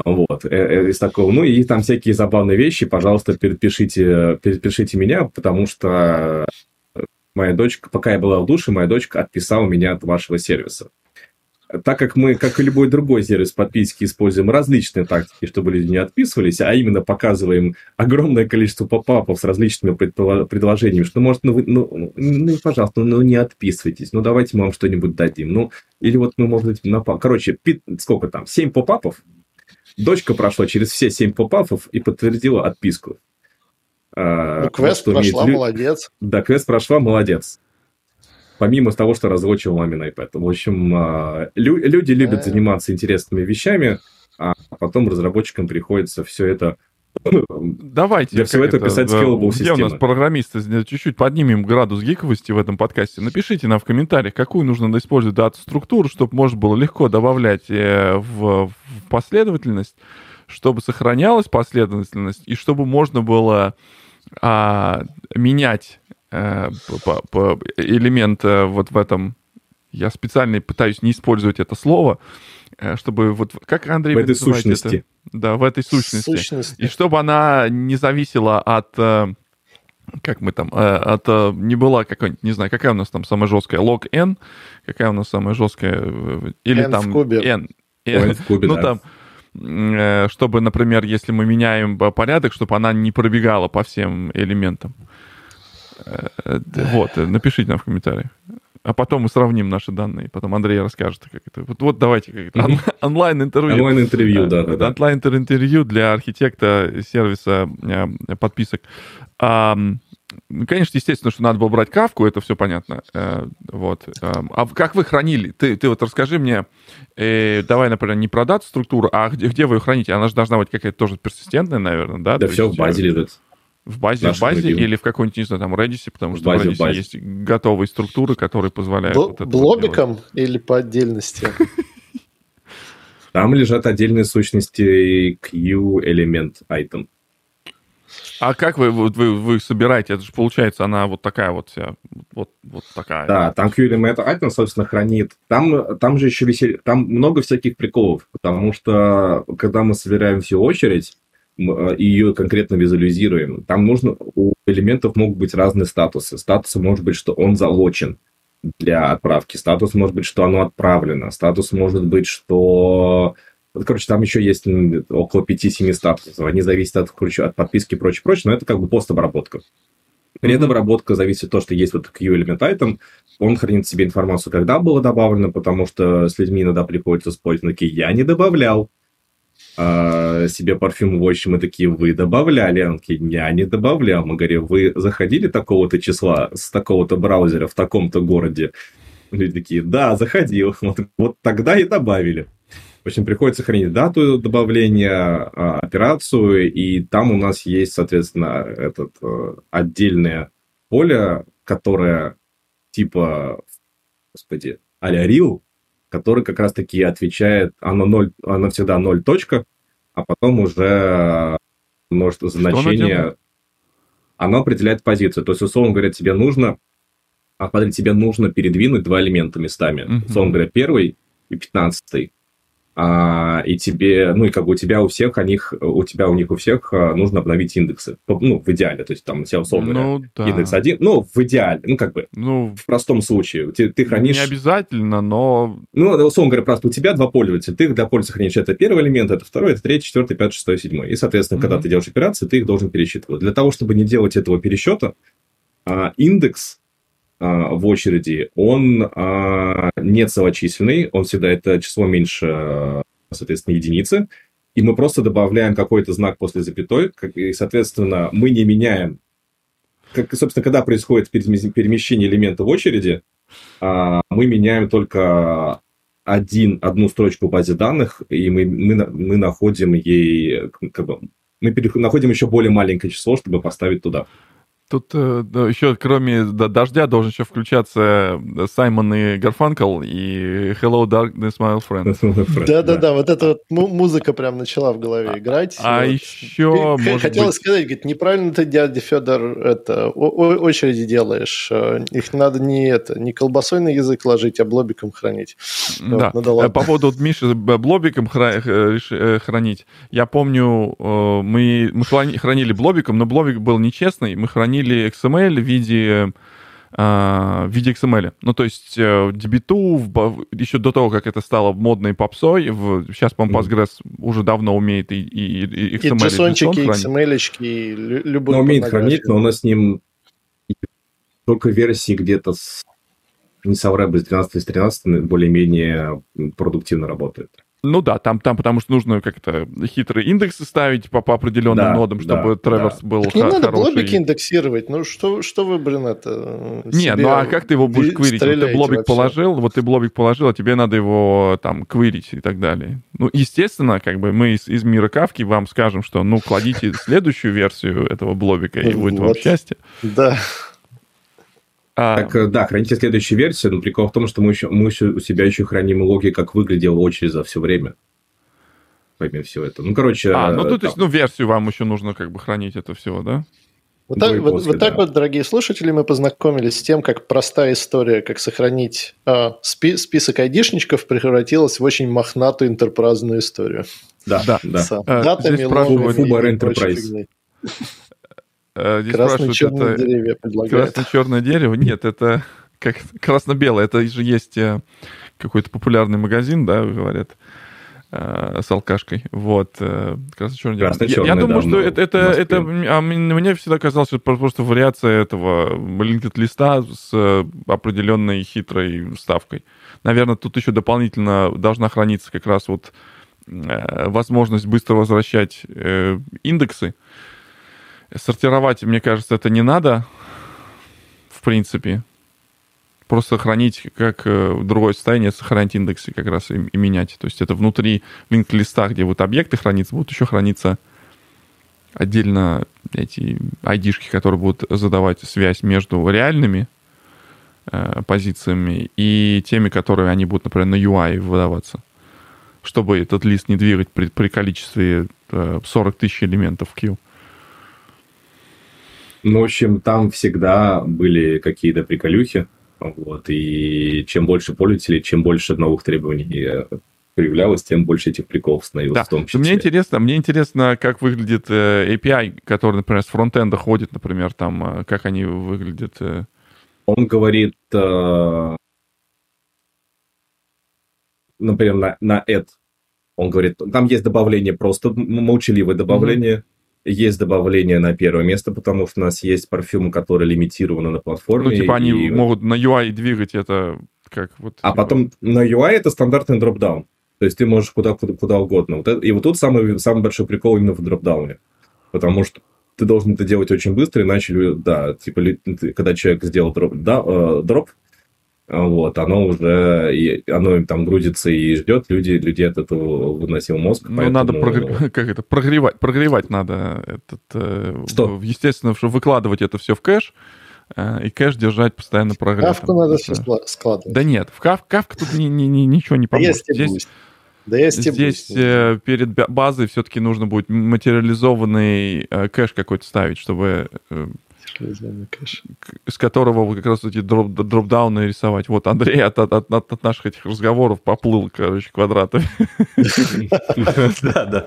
Вот, э, э, из такого. Ну, и там всякие забавные вещи, пожалуйста, перепишите, перепишите меня, потому что моя дочка, пока я была в душе, моя дочка отписала меня от вашего сервиса. Так как мы, как и любой другой сервис подписки, используем различные тактики, чтобы люди не отписывались, а именно показываем огромное количество попапов с различными предложениями, что, может, ну, вы, ну, ну, пожалуйста, ну, не отписывайтесь, ну, давайте мы вам что-нибудь дадим. Ну, или вот мы, может быть, на... Короче, пи... сколько там, 7 попапов, Дочка прошла через все семь попапов и подтвердила отписку. А, ну, квест прошла, имеет... молодец. Да, квест прошла, молодец. Помимо того, что разлочил мамин iPad. В общем, а, лю- люди любят а. заниматься интересными вещами, а потом разработчикам приходится все это Давайте. Для всего этого писать scalable Где у нас программисты? Чуть-чуть поднимем градус гиковости в этом подкасте. Напишите нам в комментариях, какую нужно использовать дату-структуру, чтобы можно было легко добавлять э, в, в последовательность, чтобы сохранялась последовательность, и чтобы можно было а, менять по, по, элемент а, вот в этом... Я специально пытаюсь не использовать это слово, чтобы вот... Как Андрей В этой сущности. Это? Да, в этой сущности. сущности. И чтобы она не зависела от э, как мы там, э, от, э, не была какой-нибудь, не знаю, какая у нас там самая жесткая, log n, какая у нас самая жесткая, или n там в кубе. n, n, n в кубе, ну да. там, чтобы, например, если мы меняем порядок, чтобы она не пробегала по всем элементам. Вот, напишите нам в комментариях а потом мы сравним наши данные. Потом Андрей расскажет, как это. Вот, вот давайте как это. Он, онлайн-интервью. Онлайн-интервью, да, да, да. Онлайн-интервью для архитекта сервиса э, подписок. А, конечно, естественно, что надо было брать кавку, это все понятно. Э, вот. А как вы хранили? Ты, ты вот расскажи мне, э, давай, например, не про дату структуру, а где, где вы ее храните? Она же должна быть какая-то тоже персистентная, наверное, да? Да, все в базе лежит. В базе, в базе или в какой-нибудь, не знаю, там Redis, потому что в, базе, в Redis в есть готовые структуры, которые позволяют... Бл- вот это блобиком вот или по отдельности? Там лежат отдельные сущности Q элемент item. А как вы, вот вы, вы собираете? Это же получается, она вот такая вот вся, вот, вот такая. Да, там Q элемент item, собственно, хранит. Там, там же еще веселье, там много всяких приколов, потому что когда мы собираем всю очередь, ее конкретно визуализируем. Там нужно, у элементов могут быть разные статусы. Статус может быть, что он залочен для отправки. Статус может быть, что оно отправлено. Статус может быть, что Короче, там еще есть около 5-7 статусов. Они зависят от, от подписки и прочее, прочее, но это как бы постобработка. Предобработка зависит от того, что есть вот Q-элемент item, он хранит в себе информацию, когда было добавлено, потому что с людьми иногда приходится спорить, такие, я не добавлял а, себе парфюм Watch, мы такие, вы добавляли, он такие, я не добавлял. Мы говорим, вы заходили такого-то числа с такого-то браузера в таком-то городе? Люди такие, да, заходил. Вот, вот тогда и добавили. В общем, приходится хранить дату добавления, а, операцию, и там у нас есть, соответственно, этот э, отдельное поле, которое типа, господи, а-ля который как раз-таки отвечает, оно, 0, оно всегда 0 точка, а потом уже множество значения. Оно, оно определяет позицию. То есть, условно говоря, тебе нужно, а тебе нужно передвинуть два элемента местами. Uh-huh. Условно говоря, первый и пятнадцатый а, и тебе, ну и как бы у тебя у всех, о них, у тебя у них у всех а, нужно обновить индексы. Ну, в идеале, то есть там у тебя условно ну, да. индекс один, ну, в идеале, ну, как бы, ну, в простом случае. Ты, ты хранишь... Не обязательно, но... Ну, условно говоря, просто у тебя два пользователя, ты для пользователя хранишь это первый элемент, это второй, это третий, четвертый, пятый, шестой, седьмой. И, соответственно, mm-hmm. когда ты делаешь операции, ты их должен пересчитывать. Для того, чтобы не делать этого пересчета, а, индекс в очереди, он а, не целочисленный, он всегда это число меньше, соответственно, единицы, и мы просто добавляем какой-то знак после запятой, и, соответственно, мы не меняем, как, собственно, когда происходит перемещение элемента в очереди, а, мы меняем только один, одну строчку в базе данных, и мы, мы, мы находим ей, как бы, мы находим еще более маленькое число, чтобы поставить туда. Тут э, еще, кроме дождя, должен еще включаться э, Саймон и Гарфанкл и Hello Darkness, My Friend. Да-да-да, вот эта вот музыка прям начала в голове а, играть. А вот. еще, Хотелось сказать, говорит, неправильно ты, дядя Федор, это, очереди делаешь. Э, их надо не это, не колбасой на язык ложить, а блобиком хранить. Да, вот, ну, да по поводу вот, Миши блобиком хранить. Я помню, мы, мы хранили блобиком, но блобик был нечестный, мы хранили хранили XML в виде а, в виде XML. Ну, то есть э, DB2 еще до того, как это стало модной попсой, в, сейчас, по-моему, Postgres уже давно умеет и, и, и XML, и JSON-чики, и XML-очки, и любой... Но умеет хранить, но у нас с ним только версии где-то с не соврать, с 12 с 13 более-менее продуктивно работает. Ну да, там, там потому что нужно как-то хитрые индексы ставить по, по определенным да, нодам, чтобы да, Треверс да. был так не надо блобики индексировать. Ну что, что вы, блин, это... Не, ну а как ты его будешь квирить? Вот ты блобик вообще. положил, вот ты блобик положил, а тебе надо его там квирить и так далее. Ну, естественно, как бы мы из, из мира Кавки вам скажем, что ну кладите следующую версию этого блобика, и будет вам счастье. Да. А... Так, э, да, храните следующую версию, но прикол в том, что мы, еще, мы еще у себя еще храним логи, как выглядела очередь за все время. Помимо всего этого. Ну, короче... А, ну, тут, есть, ну, версию вам еще нужно как бы хранить это все, да? Вот так, вот, после, вот так вот, дорогие слушатели, мы познакомились с тем, как простая история, как сохранить э, спи список айдишничков превратилась в очень мохнатую интерпразную историю. Да, да, да. С а, датами, спрашивают... Фубар Enterprise. Э, здесь Красно-черное деревья Красно-черное дерево? Нет, это как красно-белое. Это же есть э, какой-то популярный магазин, да, говорят, э, с алкашкой. Вот. Красно-черное дерево. Красно я, я думаю, да, что это, это, это а мне всегда казалось, что это просто вариация этого linked листа с определенной хитрой вставкой. Наверное, тут еще дополнительно должна храниться как раз вот возможность быстро возвращать индексы, Сортировать, мне кажется, это не надо, в принципе. Просто хранить как э, другое состояние, сохранить индексы как раз и, и менять. То есть это внутри линк-листа, где вот объекты хранятся, будут еще храниться отдельно эти айдишки, которые будут задавать связь между реальными э, позициями и теми, которые они будут, например, на UI выдаваться. Чтобы этот лист не двигать при, при количестве э, 40 тысяч элементов в queue. Ну, в общем, там всегда были какие-то приколюхи. Вот, и чем больше пользователей, чем больше новых требований э, появлялось, тем больше этих приколов становилось да. в том числе. Мне интересно, мне интересно, как выглядит э, API, который, например, с фронтенда ходит, например, там, э, как они выглядят. Он говорит, например, на, на add Он говорит, там есть добавление, просто молчаливое добавление, mm-hmm. Есть добавление на первое место, потому что у нас есть парфюмы, которые лимитированы на платформе. Ну, типа они и... могут на UI двигать это как вот... А потом на UI это стандартный дропдаун. То есть ты можешь куда, куда, куда угодно. Вот это, и вот тут самый, самый большой прикол именно в дропдауне. Потому что ты должен это делать очень быстро, иначе, да, типа, когда человек сделал дроп, да, э, дроп вот, оно уже, оно там грузится и ждет, люди, людей от этого выносил мозг. Ну, поэтому... надо, прогр... как это, прогревать, прогревать надо этот, э, что? естественно, что выкладывать это все в кэш, э, и кэш держать постоянно прогрев. Кавку надо все складывать. Да нет, в кав... кавка тут ни, ни, ни, ничего не поможет. Да Здесь, да я Здесь э, перед базой все-таки нужно будет материализованный э, кэш какой-то ставить, чтобы э, с которого вы как раз эти дроп, дропдауны рисовать. Вот Андрей от, от, от, от наших этих разговоров поплыл, короче, квадратами. Да, да.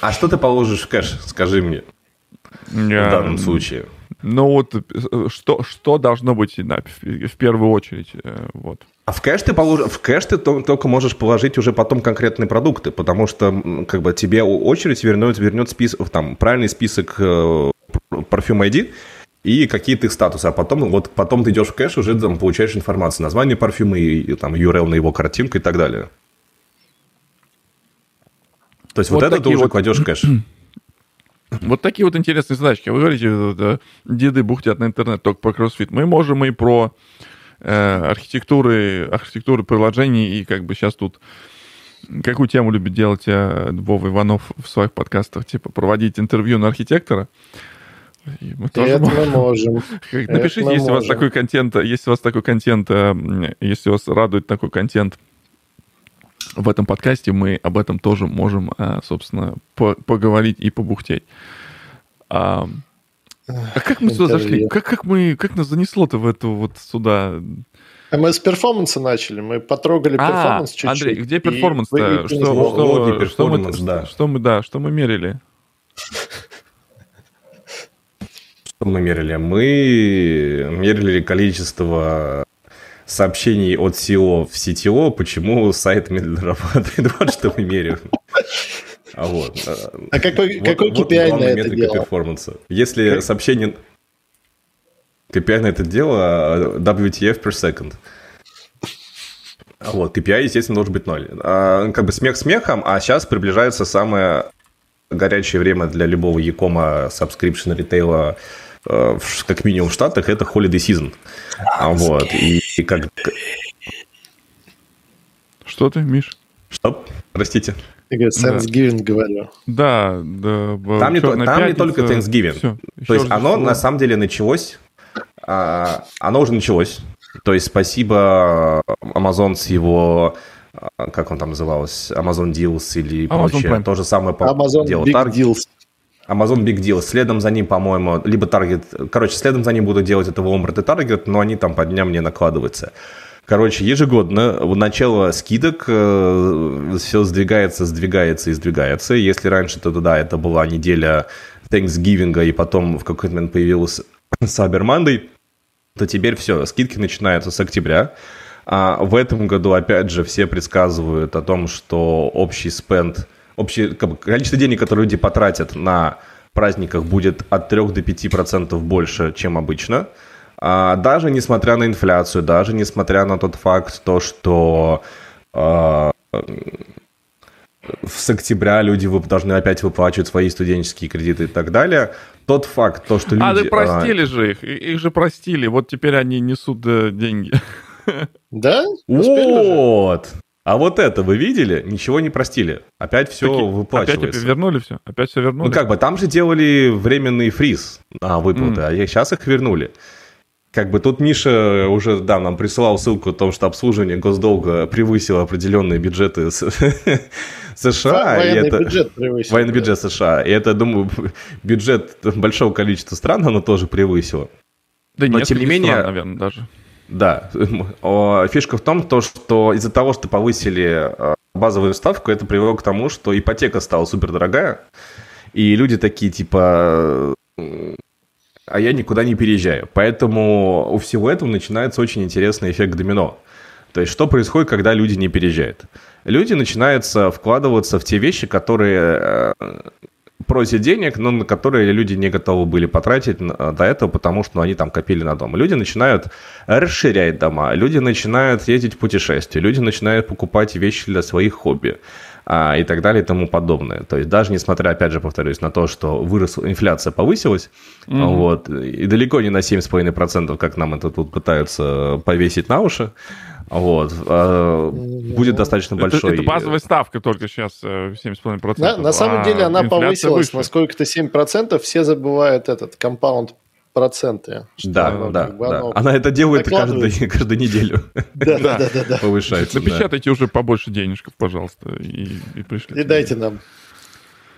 А что ты положишь в кэш, скажи мне, в данном случае? Ну вот, э, что, что должно быть да, в первую очередь, э, вот. А в кэш ты положишь, в кэш ты только можешь положить уже потом конкретные продукты, потому что как бы тебе очередь вернет, вернет список, там, правильный список э, парфюм ID, и какие-то их статусы. А потом, вот, потом ты идешь в кэш, уже там получаешь информацию, название парфюма, и, и там URL на его картинку и так далее. То есть вот, вот это ты уже вот... кладешь в кэш. Вот такие вот интересные задачки. Вы говорите, да, деды бухтят на интернет только про кроссфит. Мы можем и про э, архитектуры, архитектуры приложений, и как бы сейчас тут какую тему любит делать э, Вова Иванов в своих подкастах, типа проводить интервью на архитектора. И мы тоже это можем. мы можем. Напишите, это если у вас такой контент, если у вас такой контент, если вас радует такой контент в этом подкасте, мы об этом тоже можем, э, собственно, поговорить и побухтеть. А, а как мы сюда зашли? Как, как, мы, как нас занесло-то в эту вот сюда? А мы с перформанса начали, мы потрогали а, перформанс чуть-чуть. Андрей, где перформанс-то? Что, что, что, что, мы, да. что мы, да, что мы мерили? Что мы мерили? Мы мерили количество сообщений от SEO в CTO, почему сайт медленно работает. Вот что мы меряем. А, вот. а какой, вот, какой KPI вот на это дело? перформанса. Если как? сообщение... KPI на это дело а, WTF per second. Вот, KPI, естественно, должен быть ноль. А, как бы смех смехом, а сейчас приближается самое горячее время для любого Якома, subscription, ритейла, как минимум в Штатах, это holiday season. А, вот. И, и как... Что ты, Миш? Что? Простите. Thanksgiving да. говорю. Да, да. Там, не, там не только Thanksgiving. Все, То есть оно что? на самом деле началось, а, оно уже началось. То есть спасибо Amazon с его а, как он там назывался, Amazon Deals или Amazon прочее. Prime. То же самое по Amazon делу. Big Target. Deals. Amazon Big Deal. Следом за ним, по-моему, либо Target... Короче, следом за ним буду делать это Walmart и Target, но они там по дням не накладываются. Короче, ежегодно в начало скидок э, все сдвигается, сдвигается и сдвигается. Если раньше то да, это была неделя Thanksgiving, и потом в какой-то момент появился Cyber Monday, то теперь все, скидки начинаются с октября. А в этом году, опять же, все предсказывают о том, что общий спенд общее количество денег, которые люди потратят на праздниках, будет от 3 до 5% больше, чем обычно. А, даже несмотря на инфляцию, даже несмотря на тот факт, то, что а, с октября люди должны опять выплачивать свои студенческие кредиты и так далее. Тот факт, то, что люди... А, ты простили а... же их, их же простили, вот теперь они несут э, деньги. Да? Вот. А вот это вы видели? Ничего не простили. Опять все Таки, выплачивается. Опять вернули все? Опять все вернули? Ну как бы, там же делали временный фриз на выплаты, mm. а сейчас их вернули. Как бы тут Миша уже, да, нам присылал ссылку о том, что обслуживание госдолга превысило определенные бюджеты США. Военный это... бюджет превысил. Военный бюджет США. И это, думаю, бюджет большого количества стран оно тоже превысило. Да Но тем не менее... Стран, наверное, даже. Да, фишка в том, то, что из-за того, что повысили э, базовую ставку, это привело к тому, что ипотека стала супер дорогая, и люди такие типа, а я никуда не переезжаю. Поэтому у всего этого начинается очень интересный эффект домино. То есть, что происходит, когда люди не переезжают? Люди начинают вкладываться в те вещи, которые э, просят денег, но на которые люди не готовы были потратить до этого, потому что ну, они там копили на дом. Люди начинают расширять дома, люди начинают ездить в путешествия, люди начинают покупать вещи для своих хобби а, и так далее и тому подобное. То есть даже несмотря, опять же, повторюсь, на то, что вырос, инфляция повысилась, mm-hmm. вот, и далеко не на 7,5%, как нам это тут пытаются повесить на уши, вот. А, будет достаточно большой. Это, это базовая ставка только сейчас 7,5%. Э, на, на самом а деле она повысилась выше. на сколько-то 7%. Все забывают этот компаунд проценты. Да, оно, да, как бы, да. Она это делает каждую, каждую неделю. Да, да, да, да. Повышается. Напечатайте уже побольше денежков, пожалуйста, и, и пришлите. И дайте нам.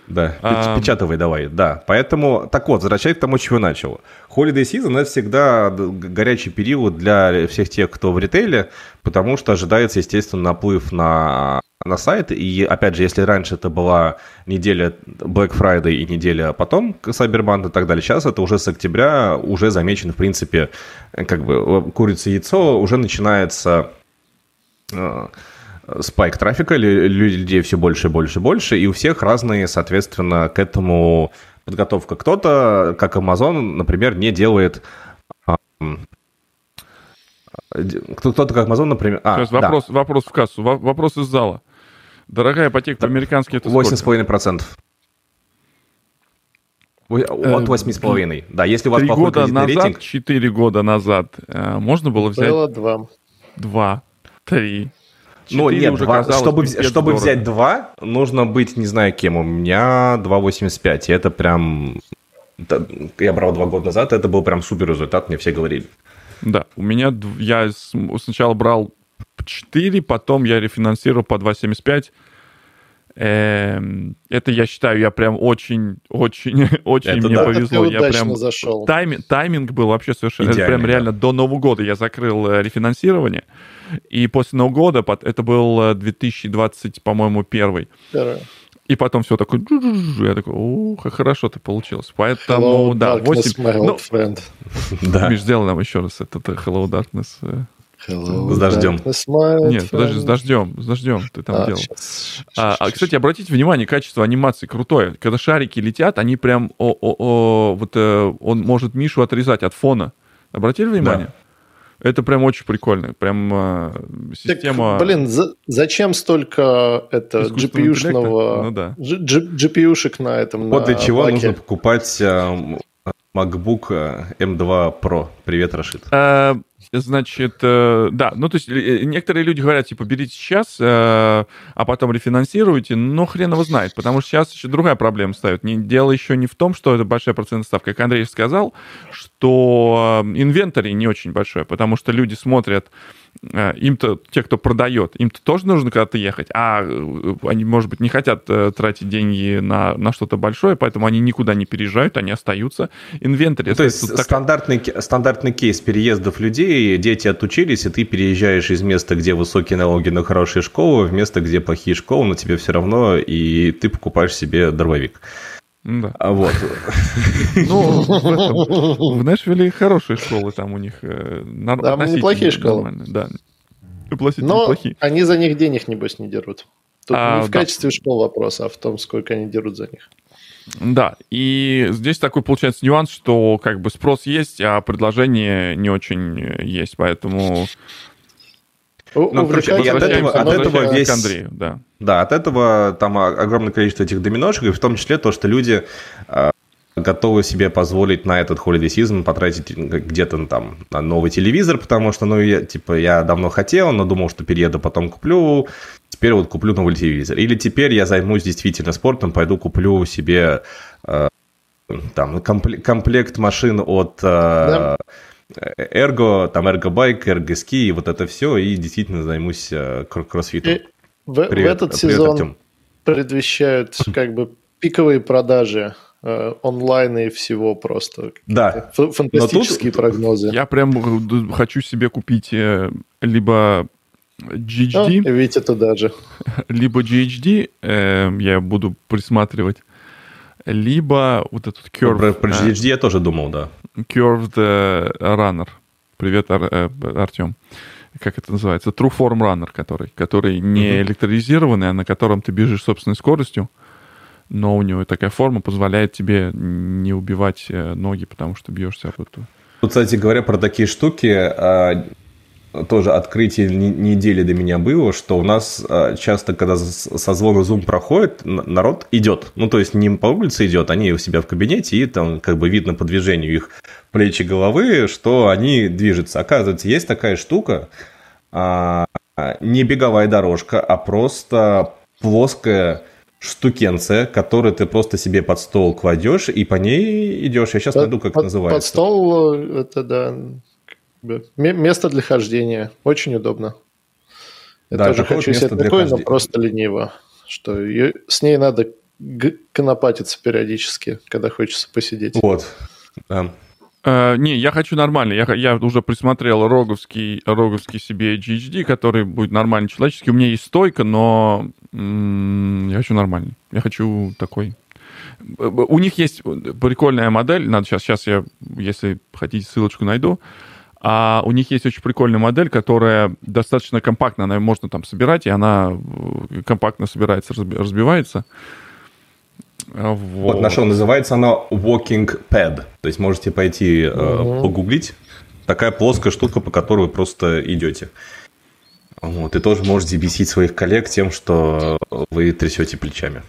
Да, а... печатывай давай, да. Поэтому, так вот, возвращаясь к тому, чего начал. Holiday Season – это всегда горячий период для всех тех, кто в ритейле, потому что ожидается, естественно, наплыв на, на сайт. И, опять же, если раньше это была неделя Black Friday и неделя потом Cybermonday и так далее, сейчас это уже с октября уже замечен, в принципе, как бы курица-яйцо, уже начинается э, спайк трафика, людей все больше, больше, больше, и у всех разные, соответственно, к этому подготовка. Кто-то, как Amazon, например, не делает... Кто-то, как Amazon, например... А, Сейчас вопрос, да. вопрос в кассу, вопрос из зала. Дорогая ипотека по-американски это 8,5%. От 8,5. Э, да, если у вас плохой года назад, рейтинг... 4 года назад э, можно было взять... Было 2. 2, 3, ну, нет, уже два, чтобы, чтобы взять два, нужно быть, не знаю кем. У меня 2,85. И это прям... Я брал два года назад, это был прям супер результат, мне все говорили. Да, у меня... Я сначала брал 4, потом я рефинансировал по 2,75. Эм, это я считаю, я прям очень, очень, очень это мне да. повезло. я прям зашел. Тайми, тайминг был вообще совершенно. Идеальный, это прям реально до Нового года я закрыл э, рефинансирование. И после Нового года, это был 2020, э, по-моему, первый. Первый. И потом все такое, я такой, о, как хорошо ты получилось. Поэтому, Hello, да, 8... Ну, friend. да. Миш, сделай нам еще раз этот Hello Darkness. Э. Hello, с дождем. Нет, подожди, с дождем, с дождем ты там а, делал. Сейчас, а, а, кстати, обратите внимание, качество анимации крутое. Когда шарики летят, они прям, о, о, о, вот э, он может Мишу отрезать от фона. Обратили внимание? Да. Это прям очень прикольно. Прям э, система... Так, блин, за, зачем столько это GPU-шного... Ну, да. GPU-шек на этом, Вот на для чего баке. нужно покупать э, MacBook э, M2 Pro. Привет, Рашид. Э, Значит, э, да, ну то есть э, некоторые люди говорят, типа, берите сейчас, э, а потом рефинансируйте, но хрен его знает, потому что сейчас еще другая проблема ставит. Дело еще не в том, что это большая процентная ставка. Как Андрей сказал, что инвентарь не очень большой, потому что люди смотрят им-то, те, кто продает, им-то тоже нужно когда-то ехать, а э, они, может быть, не хотят э, тратить деньги на, на что-то большое, поэтому они никуда не переезжают, они остаются. Инвентарь... Ну, то есть так... стандартный, стандартный кейс переездов людей, дети отучились, и ты переезжаешь из места, где высокие налоги на хорошие школы, в место, где плохие школы, но тебе все равно, и ты покупаешь себе дробовик. Да. А вот. Ну, в, в Нэшвилле хорошие школы там у них. Э, там неплохие школы. Да. Но они за них денег, небось, не дерут. Тут а, не в качестве школ вопрос, а в том, сколько они дерут за них. Да, и здесь такой получается нюанс, что как бы спрос есть, а предложение не очень есть, поэтому ну, короче, от этого, от этого весь... Андрею, да. да, от этого там огромное количество этих доминошек, и в том числе то, что люди э, готовы себе позволить на этот holiday season потратить где-то там на новый телевизор, потому что, ну, я, типа, я давно хотел, но думал, что перееду, потом куплю, теперь вот куплю новый телевизор. Или теперь я займусь действительно спортом, пойду куплю себе э, там комплект машин от... Э, да эрго, там эрго-байк, эрго-ски, и вот это все, и действительно займусь э, кроссфитом. И в, привет, в этот привет, сезон Артем. предвещают как бы пиковые продажи э, онлайн и всего просто. Да. Фантастические тут, прогнозы. Я прям хочу себе купить э, либо GHD. А, Витя туда же. Либо GHD, э, я буду присматривать, либо вот этот Curve. Про, про GHD я тоже думал, да. Curved Runner. Привет, Ар, э, Артем. как это называется, True Form Runner, который, который не электролизированный, а на котором ты бежишь собственной скоростью, но у него такая форма позволяет тебе не убивать э, ноги, потому что бьешься об эту. Вот, кстати говоря, про такие штуки, а, тоже открытие недели до меня было, что у нас а, часто, когда созвон Zoom проходит, народ идет. Ну, то есть не по улице идет, они у себя в кабинете, и там как бы видно по движению их плечи головы, что они движутся. Оказывается, есть такая штука, а, не беговая дорожка, а просто плоская штукенция, которую ты просто себе под стол кладешь и по ней идешь. Я сейчас под, найду, как под, называется. Под стол это да место для хождения. Очень удобно. Я да, тоже хочу себе такое, но просто лениво. Что ее, с ней надо конопатиться периодически, когда хочется посидеть. Вот. Да. Uh, не, я хочу нормальный. Я, я уже присмотрел роговский, роговский себе GHD, который будет нормальный человеческий. У меня есть стойка, но м- я хочу нормальный. Я хочу такой. У них есть прикольная модель. Надо сейчас, сейчас я, если хотите, ссылочку найду. А у них есть очень прикольная модель, которая достаточно компактна, она можно там собирать, и она э, компактно собирается, разбивается. Вот. вот нашел, называется она Walking Pad. То есть можете пойти угу. погуглить. Такая плоская штука, по которой вы просто идете. Вот, и тоже можете бесить своих коллег тем, что вы трясете плечами.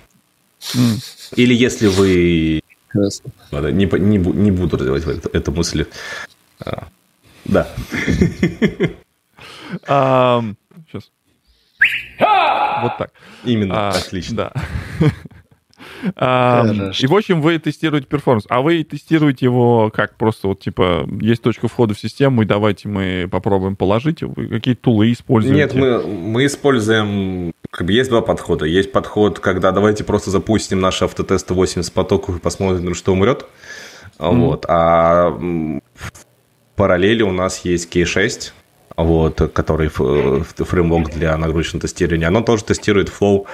Mm. Или если вы... Не, не, не буду развивать эту мысль. Да. Сейчас. Вот так. Именно, а, отлично. Да. И, в общем, вы тестируете перформанс. А вы тестируете его как? Просто вот, типа, есть точка входа в систему, и давайте мы попробуем положить. Вы какие тулы используете? Нет, мы, мы используем... Как бы есть два подхода. Есть подход, когда давайте просто запустим наши автотесты 80 потоков и посмотрим, что умрет. Вот. А параллели у нас есть K6, вот, который фреймворк для нагрузочного тестирования. Оно тоже тестирует flow.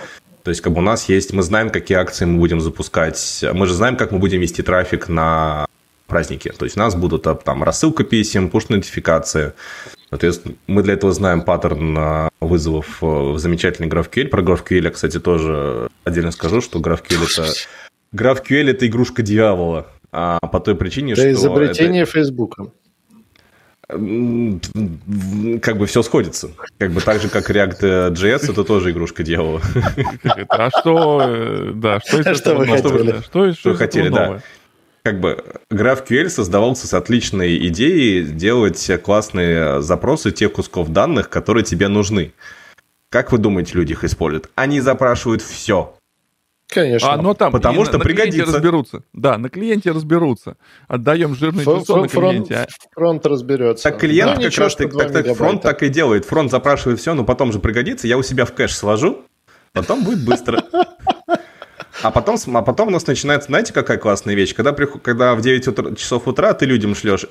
То есть, как бы у нас есть, мы знаем, какие акции мы будем запускать. Мы же знаем, как мы будем вести трафик на праздники. То есть, у нас будут там рассылка писем, пуш-нотификации. Соответственно, мы для этого знаем паттерн вызовов в замечательный GraphQL. Про GraphQL я, кстати, тоже отдельно скажу, что GraphQL это... GraphQL это игрушка дьявола. А по той причине, это что... изобретение это... Фейсбука как бы все сходится. Как бы так же, как React.js, это тоже игрушка дьявола. А что, э, да, что из этого хотели? Что, что хотели, да. Как бы GraphQL создавался с отличной идеей делать классные запросы тех кусков данных, которые тебе нужны. Как вы думаете, люди их используют? Они запрашивают все. Конечно. А, но там Потому что на пригодится. разберутся. Да, на клиенте разберутся. Отдаем жирный Ф- число на клиенте. Фронт, а... фронт разберется. Так клиент ну, как ничего, раз так, так, так фронт так и делает. Фронт запрашивает все, но потом же пригодится. Я у себя в кэш сложу, потом будет быстро. А потом, а потом у нас начинается, знаете, какая классная вещь? Когда, когда в 9 утра, часов утра ты людям шлешь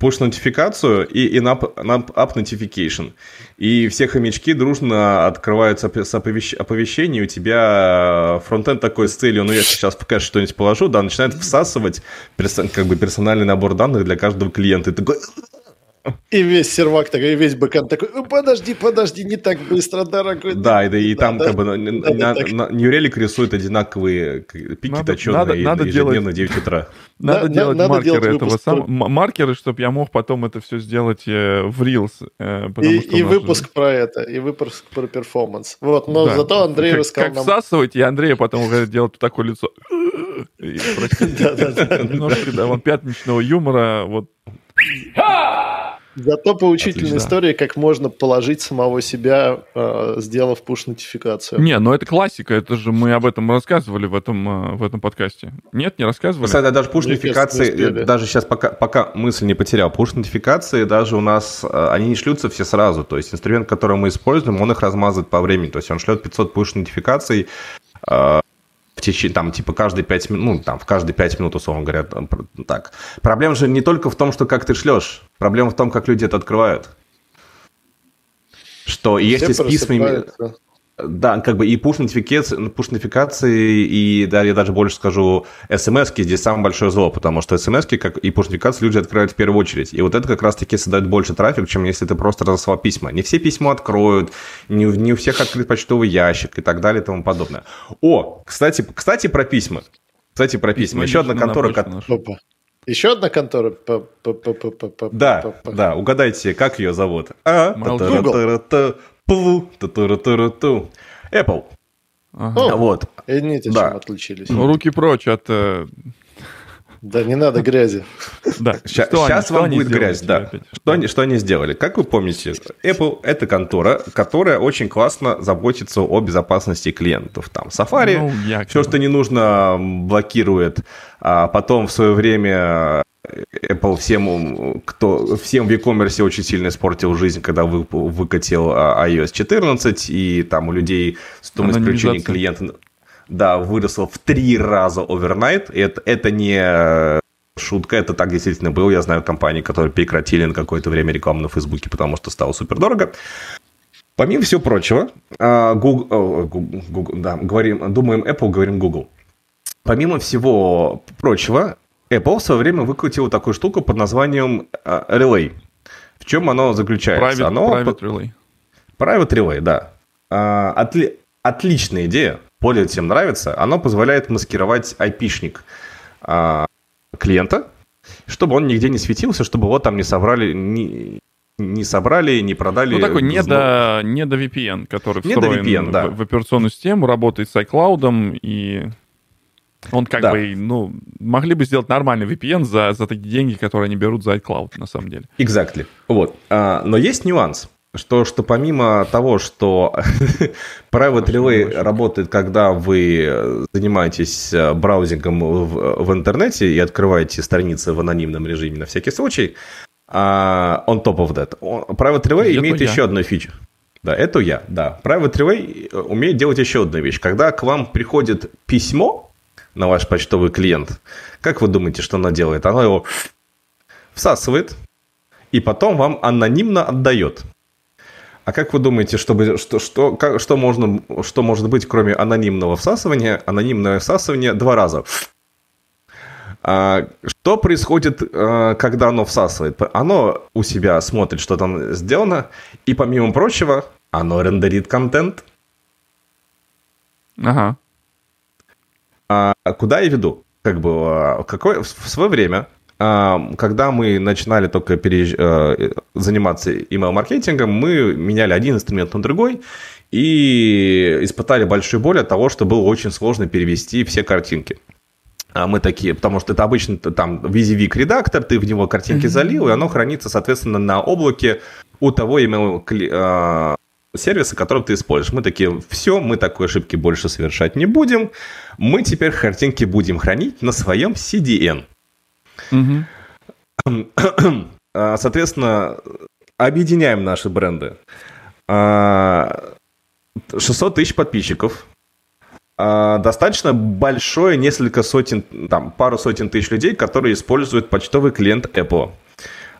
email, push-нотификацию и in-app, in-app notification. И все хомячки дружно открываются оповещения, и у тебя фронтенд такой с целью, ну, я сейчас кэш что-нибудь положу, да, начинает всасывать как бы персональный набор данных для каждого клиента. И такой, и весь сервак такой, и весь бэкэнд такой, «Ну, подожди, подожди, не так быстро, дорогой. Да, и, и там как бы на, на, на, New Relic рисует одинаковые пики надо, точеные надо, надо ежедневно делать, 9 утра. Надо, надо делать надо маркеры делать этого самого, маркеры, чтобы я мог потом это все сделать э, в Reels. Э, и и выпуск про это, и выпуск про перформанс. Вот, но да. зато Андрей как, рассказал как нам... всасывать, и Андрей потом делать такое лицо. Немножко, да, вот пятничного юмора, вот Зато поучительная Отлично. история, как можно положить самого себя, э, сделав пуш-нотификацию. Не, ну это классика, это же мы об этом рассказывали в этом, э, в этом подкасте. Нет, не рассказывали? Кстати, даже пуш-нотификации, даже сейчас пока, пока мысль не потерял, пуш-нотификации даже у нас, э, они не шлются все сразу, то есть инструмент, который мы используем, он их размазывает по времени, то есть он шлет 500 пуш-нотификаций, течение, там, типа, каждые 5 минут, ну, там, в каждые 5 минут, условно говоря, там, так. Проблема же не только в том, что как ты шлешь, проблема в том, как люди это открывают. Что Все если с письмами... да, как бы и push-нотификации, push и да, я даже больше скажу, смс здесь самое большое зло, потому что смс как и push-нотификации люди открывают в первую очередь. И вот это как раз-таки создает больше трафик, чем если ты просто разослал письма. Не все письма откроют, не, не у всех открыт почтовый ящик и так далее и тому подобное. О, кстати, кстати про письма. Кстати, про письма. Еще одна контора... Опа. Еще одна контора? Да, да, угадайте, как ее зовут? А? Apple. Ага. Вот. И да. чем отличились. Ну, руки прочь от... Э, да, не надо грязи. Да, сейчас, что сейчас они, вам будет грязь, да. Что они, что они сделали? Как вы помните, Apple – это контора, которая очень классно заботится о безопасности клиентов. Там Safari, ну, все, что не нужно, блокирует. А потом в свое время Apple всем, кто, всем в e-commerce очень сильно испортил жизнь, когда вы, выкатил а, iOS 14, и там у людей стоимость включения клиента да, выросла в три раза. И это, это не шутка, это так действительно было. Я знаю компании, которые прекратили на какое-то время рекламу на Фейсбуке, потому что стало супер дорого. Помимо всего прочего, а, Google, Google, да, говорим, думаем Apple, говорим Google. Помимо всего прочего, Apple в свое время выкрутила такую штуку под названием uh, Relay. В чем оно заключается? Private, оно private Relay. Private Relay, да. Uh, отли... Отличная идея, более всем нравится. Оно позволяет маскировать IP-шник uh, клиента, чтобы он нигде не светился, чтобы его там не собрали, не, не собрали, не продали. Ну, такой не до, не до VPN, который не встроен VPN, да. в, в операционную систему, работает с iCloud и он как да. бы, ну, могли бы сделать нормальный VPN за, за такие деньги, которые они берут за iCloud, на самом деле. Exactly. Вот. А, но есть нюанс, что, что помимо того, что Private Relay работает, когда вы занимаетесь э, браузингом в, в интернете и открываете страницы в анонимном режиме на всякий случай, uh, on top of that, Private Relay это имеет я. еще одну фичу. Да, это я, да. Private Relay э, умеет делать еще одну вещь. Когда к вам приходит письмо, на ваш почтовый клиент. Как вы думаете, что она делает? Она его всасывает и потом вам анонимно отдает. А как вы думаете, чтобы, что, что, как, что, можно, что может быть, кроме анонимного всасывания? Анонимное всасывание два раза. А, что происходит, а, когда оно всасывает? Оно у себя смотрит, что там сделано, и помимо прочего, оно рендерит контент. Ага. А куда я веду? Как бы а, какое, в свое время, а, когда мы начинали только переезж... А, заниматься email-маркетингом, мы меняли один инструмент на другой и испытали большую боль от того, что было очень сложно перевести все картинки. А мы такие, потому что это обычно там визивик редактор, ты в него картинки залил, и оно хранится, соответственно, на облаке у того email сервиса, который ты используешь. Мы такие, все, мы такой ошибки больше совершать не будем. Мы теперь картинки будем хранить на своем CDN. Угу. Соответственно, объединяем наши бренды. 600 а, тысяч подписчиков, а, достаточно большое, несколько сотен, там, пару сотен тысяч людей, которые используют почтовый клиент Apple.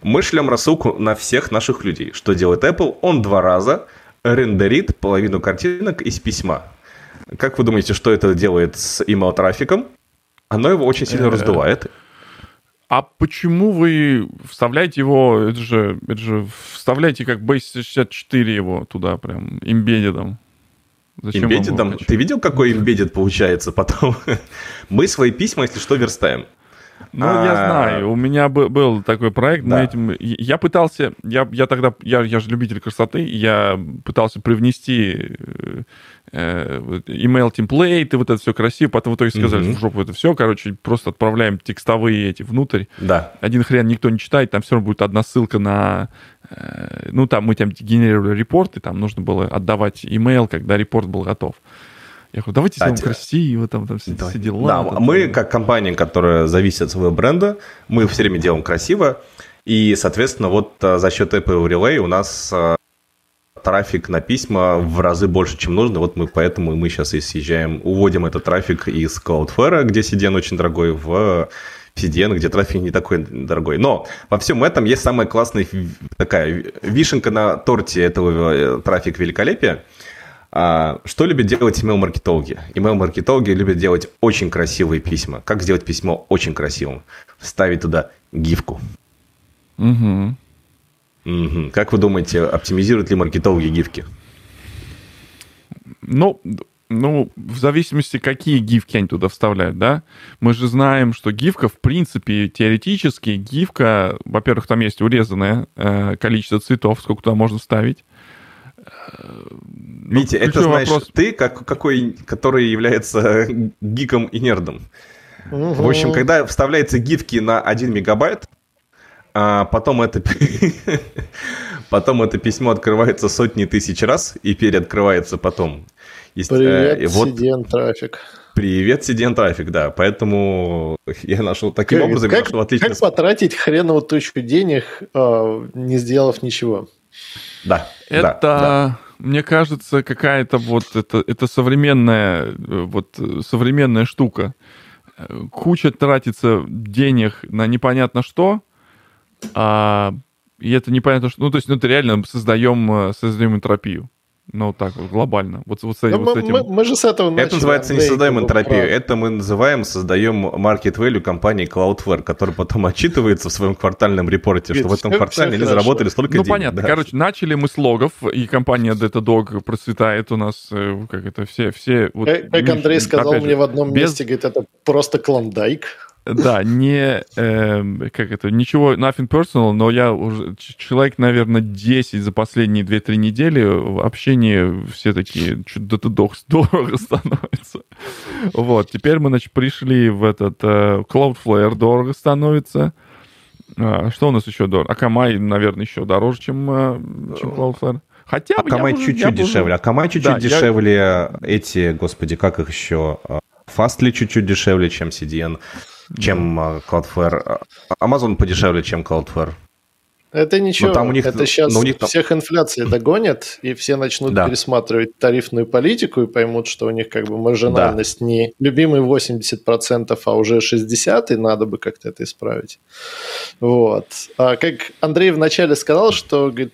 Мы шлем рассылку на всех наших людей. Что делает Apple? Он два раза рендерит половину картинок из письма. Как вы думаете, что это делает с email-трафиком? Оно его очень сильно э, раздувает. А почему вы вставляете его, это же, это же вставляете как Base 64 его туда прям, имбеддедом? Зачем имбеддедом? Ты видел, какой имбеддед получается потом? Мы свои письма, если что, верстаем. Ну, а... я знаю, у меня был, такой проект, да. этим, я пытался, я, я тогда, я, я же любитель красоты, я пытался привнести э, email темплейты, вот это все красиво, потом в итоге сказали, угу. в жопу это все, короче, просто отправляем текстовые эти внутрь. Да. Один хрен никто не читает, там все равно будет одна ссылка на, э, ну, там мы там генерировали репорты, там нужно было отдавать email, когда репорт был готов. Я говорю, давайте сделаем красиво, там, там все, да, все дела. Да, там, мы, как компания, которая зависит от своего бренда, мы все время делаем красиво, и, соответственно, вот а, за счет Apple Relay у нас а, трафик на письма в разы больше, чем нужно. Вот мы поэтому мы сейчас и съезжаем, уводим этот трафик из Cloudflare, где CDN очень дорогой, в CDN, где трафик не такой дорогой. Но во всем этом есть самая классная такая вишенка на торте этого э, трафика великолепия – что любят делать email-маркетологи? Email-маркетологи любят делать очень красивые письма. Как сделать письмо очень красивым? Вставить туда гифку. Угу. Угу. Как вы думаете, оптимизируют ли маркетологи гифки? Ну, ну, в зависимости, какие гифки они туда вставляют, да? Мы же знаем, что гифка, в принципе, теоретически, гифка, во-первых, там есть урезанное э, количество цветов, сколько туда можно вставить. Витя, ну, это знаешь, вопрос... ты, как, какой, который является гиком и нердом. Угу. В общем, когда вставляются гифки на 1 мегабайт, а потом это, потом это письмо открывается сотни тысяч раз и переоткрывается потом. Есть, Привет, э, вот, CDN трафик. Привет, CDN трафик, да. Поэтому я нашел таким как, образом, как, нашел отлично. Как потратить хреновую тучку денег, э, не сделав ничего? Да. Это, да, да. Мне кажется, какая-то вот это, это современная, вот современная штука. Куча тратится денег на непонятно что, а, и это непонятно что. Ну, то есть, ну, это реально создаем, создаем энтропию. Ну, так вот, глобально. Вот, вот, с, вот мы, этим. Мы, мы же с этого начали. Это называется не создаем энтропию, про... это мы называем создаем market value компании Cloudflare, который потом отчитывается в своем квартальном репорте, что в этом квартале они заработали столько ну, денег. Ну, понятно. Да. Короче, начали мы с логов, и компания Datadog процветает у нас, э, как это, все... все вот, как, как Андрей сказал мне же, в одном без... месте, говорит, это просто клондайк. Да, не, э, как это, ничего, nothing personal, но я уже, человек, наверное, 10 за последние 2-3 недели в общении все такие, что-то ты дох дорого становится. Вот, теперь мы, значит, пришли в этот э, Cloudflare дорого становится. А, что у нас еще дорого? Akamai, наверное, еще дороже, чем, э, чем Cloudflare. Хотя Akamai чуть-чуть дешевле. Akamai чуть-чуть да, дешевле я... эти, господи, как их еще? Fastly чуть-чуть дешевле, чем CDN чем да. Cloudflare. Amazon подешевле, чем Cloudflare. Это ничего, но там у них, это сейчас но у них там... всех инфляция догонит, и все начнут да. пересматривать тарифную политику и поймут, что у них как бы маржинальность да. не любимый 80%, а уже 60%, и надо бы как-то это исправить. Вот. А как Андрей вначале сказал, что говорит,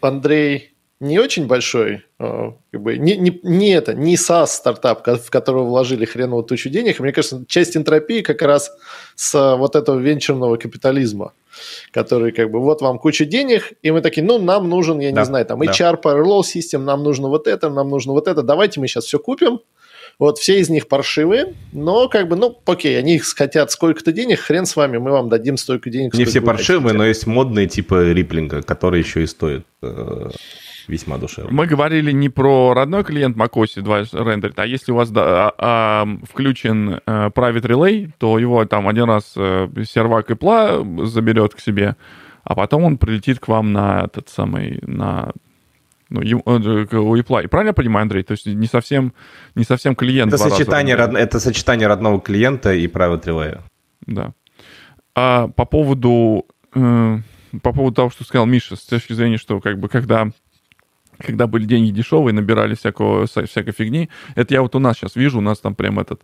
Андрей не очень большой, а, как бы, не, не, не это, не SaaS стартап, в которого вложили хреново тучу денег. Мне кажется, часть энтропии как раз с а, вот этого венчурного капитализма, который как бы вот вам куча денег, и мы такие, ну, нам нужен, я да, не знаю, там да. HR, Parallel System, нам нужно вот это, нам нужно вот это, давайте мы сейчас все купим. Вот все из них паршивые, но как бы, ну, окей, они хотят сколько-то денег, хрен с вами, мы вам дадим столько денег. Не все паршивые, хотите. но есть модные типа риплинга, которые еще и стоят э, весьма душевно. Мы говорили не про родной клиент macOS 2 рендерит, а если у вас да, а, а, включен а, Private Relay, то его там один раз а, сервак Apple заберет к себе, а потом он прилетит к вам на этот самый, на ну, у Apple. И правильно я понимаю, Андрей? То есть не совсем, не совсем клиент. Это сочетание, род... это сочетание родного клиента и Private Relay. Да. А по поводу, э, по поводу того, что сказал Миша, с точки зрения, что как бы когда когда были деньги дешевые, набирали всякого, всякой фигни. Это я вот у нас сейчас вижу, у нас там прям этот...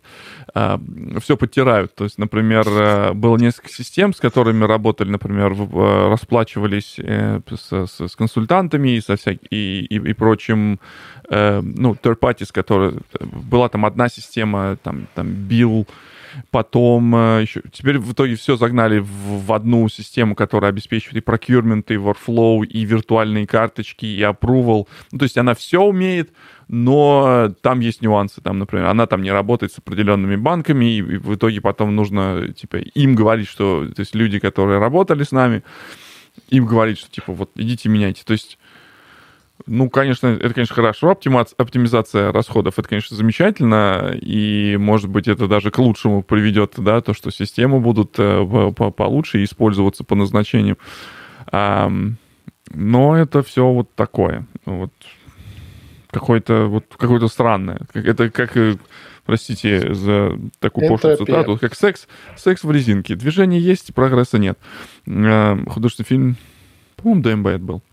А, все подтирают. То есть, например, э, было несколько систем, с которыми работали, например, в, э, расплачивались э, с, с, с консультантами и, со всяк... и, и, и прочим, э, ну, third parties, которые... Была там одна система, там, там Bill потом э, еще... Теперь в итоге все загнали в, в одну систему, которая обеспечивает и procurement, и workflow, и виртуальные карточки, и approval. Ну, то есть она все умеет, но там есть нюансы. Там, например, она там не работает с определенными банками, и в итоге потом нужно, типа, им говорить, что... То есть люди, которые работали с нами, им говорить, что, типа, вот идите меняйте. То есть ну, конечно, это, конечно, хорошо, оптимизация расходов, это, конечно, замечательно, и, может быть, это даже к лучшему приведет, да, то, что системы будут э, получше использоваться по назначению. Но это все вот такое, вот какое-то вот какое-то странное. Это как, э, простите за такую пошлую цитату, как секс, секс в резинке. Движение есть, прогресса нет. Художественный фильм, по-моему, ДМБ это был.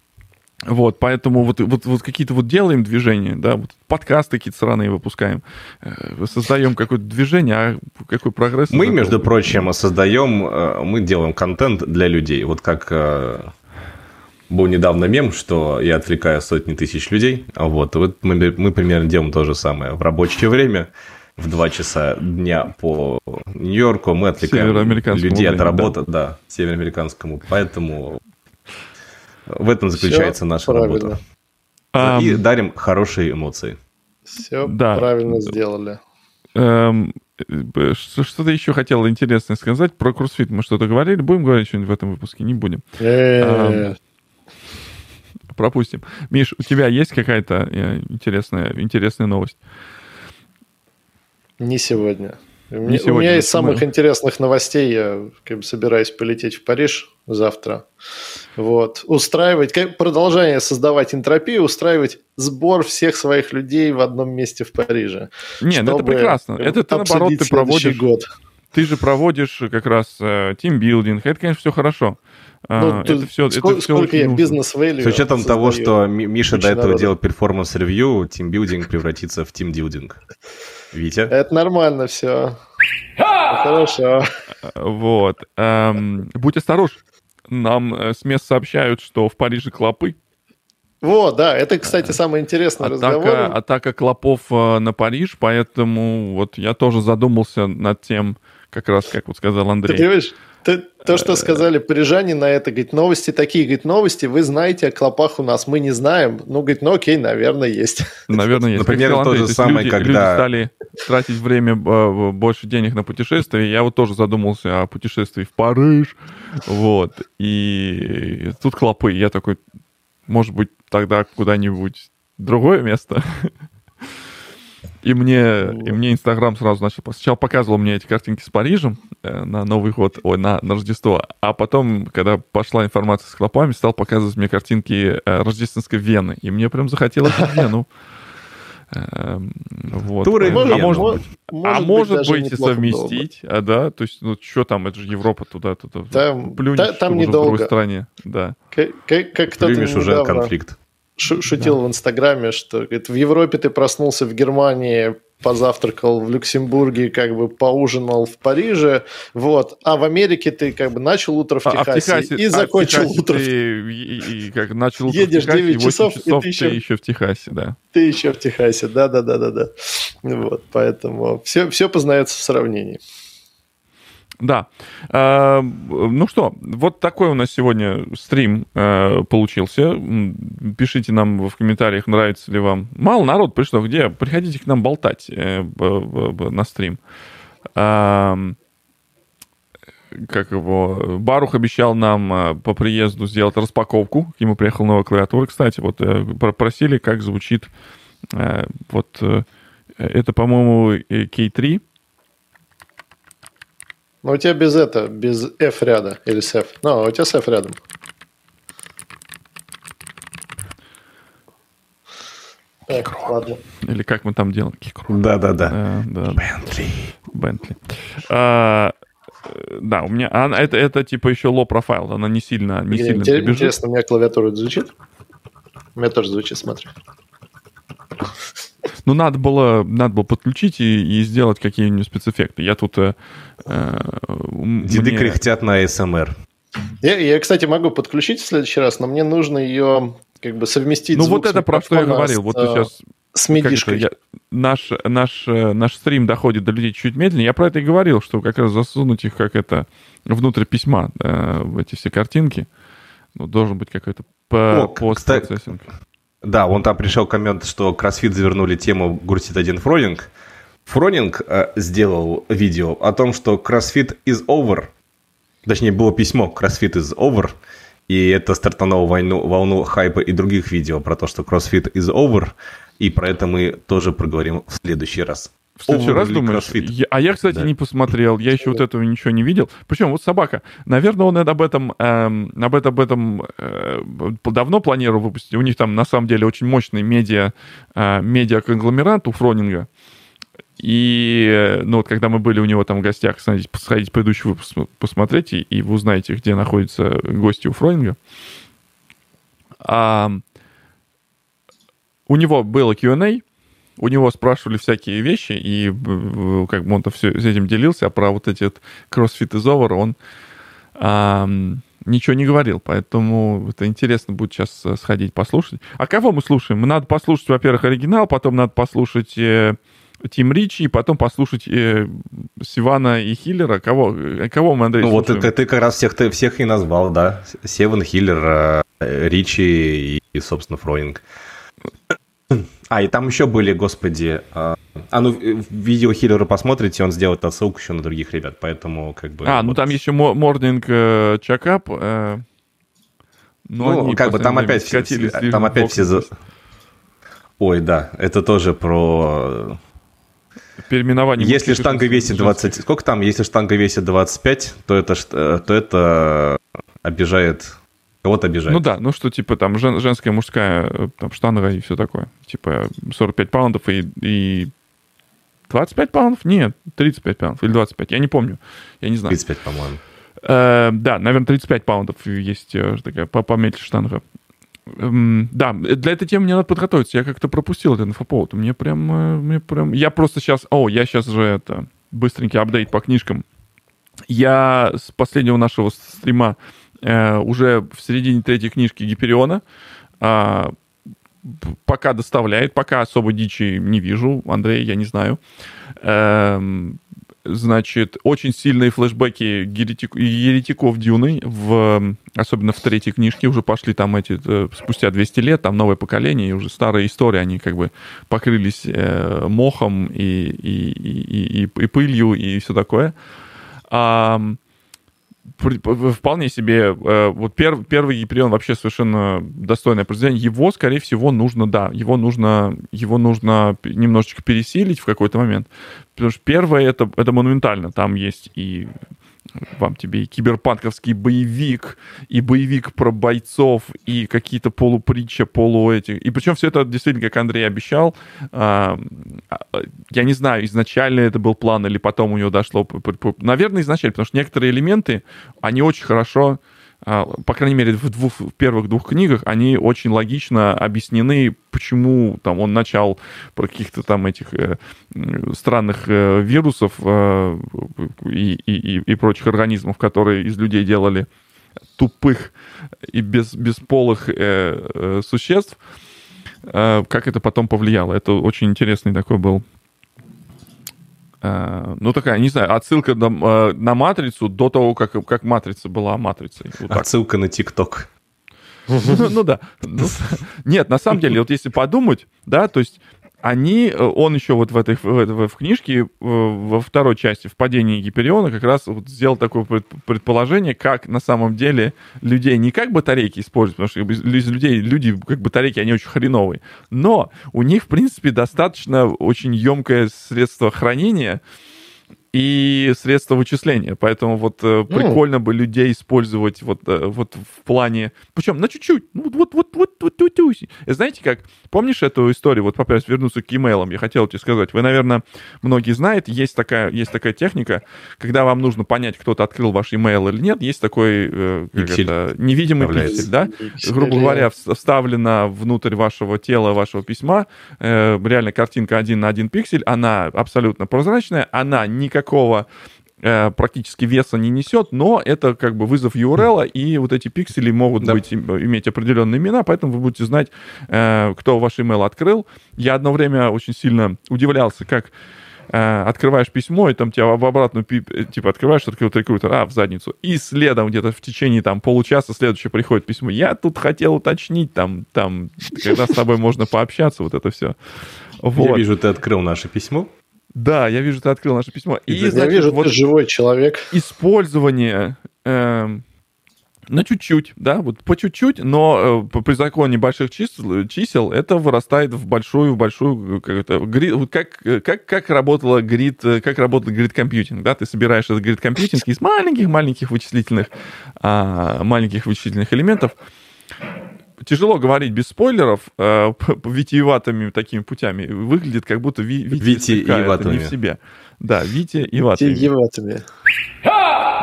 Вот, поэтому вот, вот, вот какие-то вот делаем движения, да, вот подкасты какие-то сраные выпускаем, э, создаем какое-то движение, а какой прогресс? Мы, между прочим, создаем, э, мы делаем контент для людей, вот как э, был недавно мем, что я отвлекаю сотни тысяч людей. А вот, вот мы, мы примерно делаем то же самое. В рабочее время в 2 часа дня по Нью-Йорку мы отвлекаем людей от работы, да, да североамериканскому. Поэтому в этом заключается Все наша правильно. работа. Um, и дарим хорошие эмоции. Все да. правильно сделали. Um, что-то еще хотел интересное сказать про кроссфит. Мы что-то говорили? Будем говорить что-нибудь в этом выпуске? Не будем. Um, пропустим. Миш, у тебя есть какая-то э, интересная, интересная новость? Не сегодня. Не сегодня, у меня из самых мы... интересных новостей, я как бы, собираюсь полететь в Париж завтра. Вот. Устраивать, как, продолжение создавать энтропию, устраивать сбор всех своих людей в одном месте в Париже. Нет, ну это прекрасно. Это ты, наоборот, ты проводишь... Год. Ты же проводишь как раз э, тимбилдинг. Это, конечно, все хорошо. А, ну, а, это все, сколько, это все сколько я бизнес С учетом того, что Миша до этого народа. делал performance review, тимбилдинг превратится в тимдилдинг. Витя? Это нормально все. Хорошо. Вот. Эм, будь осторожен. Нам э, с мест сообщают, что в Париже клопы. Вот, да, это, кстати, э, самое интересное атака, разговор. Атака клопов э, на Париж, поэтому вот я тоже задумался над тем, как раз, как вот сказал Андрей. Ты понимаешь, то, то, что сказали парижане на это, говорит, новости такие, говорит, новости, вы знаете о клопах у нас, мы не знаем. Ну, говорит, ну окей, наверное, есть. Наверное, есть. Например, то Андрей, же самое, люди, когда... Люди стали тратить время, больше денег на путешествия. Я вот тоже задумался о путешествии в Париж. Вот. И тут клопы. Я такой, может быть, тогда куда-нибудь другое место. И мне, вот. и мне Инстаграм сразу начал... Сначала показывал мне эти картинки с Парижем э, на Новый год, ой, на, на Рождество. А потом, когда пошла информация с клопами, стал показывать мне картинки э, рождественской Вены. И мне прям захотелось Вену. Эм, вот. Туры а может, может быть, может а может быть и совместить, а да, то есть, ну что там, это же Европа туда, туда. Там, плюнешь, та, там недолго. в другой стране, да. Как, как, как Плюнешь уже конфликт шутил да. в Инстаграме, что говорит, в Европе ты проснулся в Германии, позавтракал в Люксембурге, как бы поужинал в Париже, вот, а в Америке ты как бы начал утро в Техасе, а, а в Техасе и а закончил Техасе утро. Ты, и, и, как начал утро Едешь в Техасе, 9 часов, часов и ты еще, ты еще в Техасе, да. Ты еще в Техасе, да-да-да-да-да. Вот, поэтому все, все познается в сравнении. Да. Э, ну что, вот такой у нас сегодня стрим э, получился. Пишите нам в комментариях, нравится ли вам. Мало народ пришло, где? Приходите к нам болтать э, на стрим. Как его? Барух обещал нам по приезду сделать распаковку. К нему приехала новая клавиатура. Кстати, вот просили, как звучит вот это, по-моему, K3 но у тебя без это, без F ряда или с F. Ну, у тебя с F рядом. Так, ладно. Или как мы там делаем? Кикру. Да-да-да. Э, да. Бентли. Бентли. А, да, у меня она, это, это типа еще low профайл, она не сильно, не Где, сильно интересно, у меня клавиатура звучит? У меня тоже звучит, смотри. Ну, надо было, надо было подключить и, и сделать какие-нибудь спецэффекты. Я тут... Э, э Деды мне... кряхтят на СМР. Я, я, кстати, могу подключить в следующий раз, но мне нужно ее как бы совместить. Ну, вот это про что я говорил. С, вот ты сейчас с медишкой. Я, наш, наш, э, наш стрим доходит до людей чуть медленнее. Я про это и говорил, что как раз засунуть их как это внутрь письма, э, в эти все картинки. Ну, должен быть какой-то постпроцессинг. Да, он там пришел коммент, что CrossFit завернули тему Гурсит 1 Фронинг. Фронинг э, сделал видео о том, что CrossFit is over. Точнее, было письмо CrossFit is over. И это стартануло войну, волну хайпа и других видео про то, что CrossFit is over. И про это мы тоже проговорим в следующий раз. В следующий раз думаешь? Я, а я, кстати, да. не посмотрел. Я еще вот этого ничего не видел. Причем вот собака. Наверное, он об этом, эм, об этом, об этом э, давно планировал выпустить. У них там на самом деле очень мощный медиа, э, медиа-конгломерат у Фронинга. И, э, ну, вот когда мы были у него там в гостях, сходите, сходите предыдущий выпуск посмотрите, и вы узнаете, где находятся гости у Фронинга. А, у него было Q&A, у него спрашивали всякие вещи, и как бы он-то все этим делился, а про вот эти вот CrossFit is over он а, ничего не говорил, поэтому это интересно будет сейчас э, сходить послушать. А кого мы слушаем? Мы надо послушать, во-первых, оригинал, потом надо послушать э, Тим Ричи, и потом послушать э, Сивана и Хиллера. Кого, э, кого мы, Андрей, Ну слушаем? вот ты, ты как раз всех, ты всех и назвал, да. Севен, Хиллер, э, Ричи и, и, собственно, Фройнинг. А, и там еще были, господи... А, а ну, в видео Хиллера посмотрите, он сделает отсылку еще на других ребят, поэтому как бы... А, ну вот. там еще Morning э, Чакап. Э, но Ну, они как бы там опять, все, скатились там опять все... за-. Ой, да, это тоже про... Переименование Если штанга весит 20... Сколько там? Если штанга весит 25, то это, э, то это обижает... Кого-то обижает. Ну да, ну что, типа, там жен- женская, мужская, э, там, штанга и все такое. Типа, 45 паундов и, и 25 паундов? Нет, 35 паундов или 25, я не помню, я не знаю. 35, по-моему. Э, да, наверное, 35 паундов есть э, такая по- поменьше штанга. Эм, Да, для этой темы мне надо подготовиться. Я как-то пропустил этот инфоповод. Мне прям, э, мне прям... Я просто сейчас... О, я сейчас же это... Быстренький апдейт по книжкам. Я с последнего нашего стрима э, уже в середине третьей книжки Гипериона. а, пока доставляет, пока особо дичи не вижу. Андрей, я не знаю. Эм, значит, очень сильные флешбеки еретик- еретиков Дюны, в, особенно в третьей книжке, уже пошли там эти, э, спустя 200 лет, там новое поколение, и уже старые истории, они как бы покрылись э, мохом и, и, и, и, и пылью и все такое. П- вполне себе, э, вот пер- первый Гиперион вообще совершенно достойное произведение. Его, скорее всего, нужно, да, его нужно, его нужно немножечко пересилить в какой-то момент. Потому что первое это, это монументально. Там есть и вам тебе и киберпанковский боевик, и боевик про бойцов, и какие-то полупритча, полу эти. И причем все это действительно, как Андрей обещал, а, а, я не знаю, изначально это был план или потом у него дошло. Наверное, изначально, потому что некоторые элементы, они очень хорошо, по крайней мере, в, двух, в первых двух книгах, они очень логично объяснены, почему там он начал про каких-то там этих э, странных э, вирусов э, и, и, и, прочих организмов, которые из людей делали тупых и без, бесполых э, э, существ, э, как это потом повлияло. Это очень интересный такой был ну, такая, не знаю, отсылка на, э, на матрицу до того, как, как матрица была матрицей. Вот так. Отсылка на ТикТок. Ну, ну да. Нет, на самом деле, вот если подумать, да, то есть они, э, он еще вот в этой в, в книжке э, во второй части в падении Гипериона как раз вот сделал такое пред- предположение, как на самом деле людей не как батарейки используют, потому что из людей люди как батарейки они очень хреновые, но у них в принципе достаточно очень емкое средство хранения и средства вычисления. Поэтому вот э, прикольно бы людей использовать вот, э, вот в плане... Причем на чуть-чуть. Ну, вот, вот, вот, вот, вот, вот. Знаете как? Помнишь эту историю? Вот опять вернуться к имейлам. Я хотел тебе сказать. Вы, наверное, многие знаете, есть такая, есть такая техника, когда вам нужно понять, кто-то открыл ваш имейл или нет, есть такой э, это, невидимый вставляется. пиксель, да? Пиксель, грубо говоря, вс- вставлена внутрь вашего тела, вашего письма, э, реально картинка один на один пиксель, она абсолютно прозрачная, она никакого э, практически веса не несет, но это как бы вызов URL, и вот эти пиксели могут Да. быть, им- иметь определенные имена, поэтому вы будете знать, э, кто ваш email открыл. Я одно время очень сильно удивлялся, как э, открываешь письмо, и там тебя в обратную, типа, открываешь, открыл рекрутер, а, в задницу. И следом где-то в течение там получаса следующее приходит письмо. Я тут хотел уточнить, там, там, когда с тобой можно пообщаться, вот это все. Я Вот. вижу, ты открыл наше письмо. Да, я вижу, ты открыл наше письмо. И, Я значит, вижу, вот ты живой человек. использование эм, на чуть-чуть, да, вот по чуть-чуть, но э, при законе больших чисел, чисел это вырастает в большую, в большую, как это, гри- вот как, э, как, как работала грид, э, как работал грид-компьютинг, да, ты собираешь этот грид-компьютинг из маленьких-маленьких вычислительных, а, маленьких вычислительных элементов, Тяжело говорить без спойлеров, э, витиеватыми такими путями. Выглядит, как будто ви, Витя слегка, это не в себе. Да, Витя и Ватами.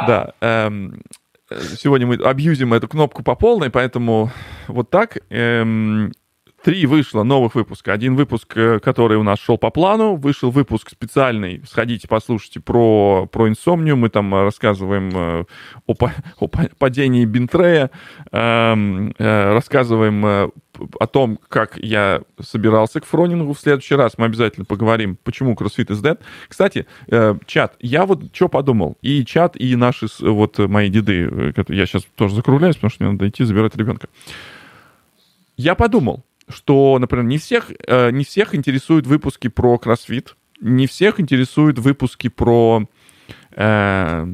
Да. эм, э, сегодня мы абьюзим эту кнопку по полной, поэтому вот так. Эм, Три вышло новых выпуска. Один выпуск, э, который у нас шел по плану, вышел выпуск специальный. Сходите, послушайте про, про инсомнию. Мы там рассказываем э, о, о падении Бинтрея, эм, э, рассказываем о том, как я собирался к фронингу. В следующий раз мы обязательно поговорим, почему CrossFit is dead. Кстати, чат, я вот что подумал. И чат, и наши вот мои деды, я сейчас тоже закругляюсь, потому что мне надо идти забирать ребенка. Я подумал, что, например, не всех, э, не всех интересуют выпуски про кроссфит, не всех интересуют выпуски про, э,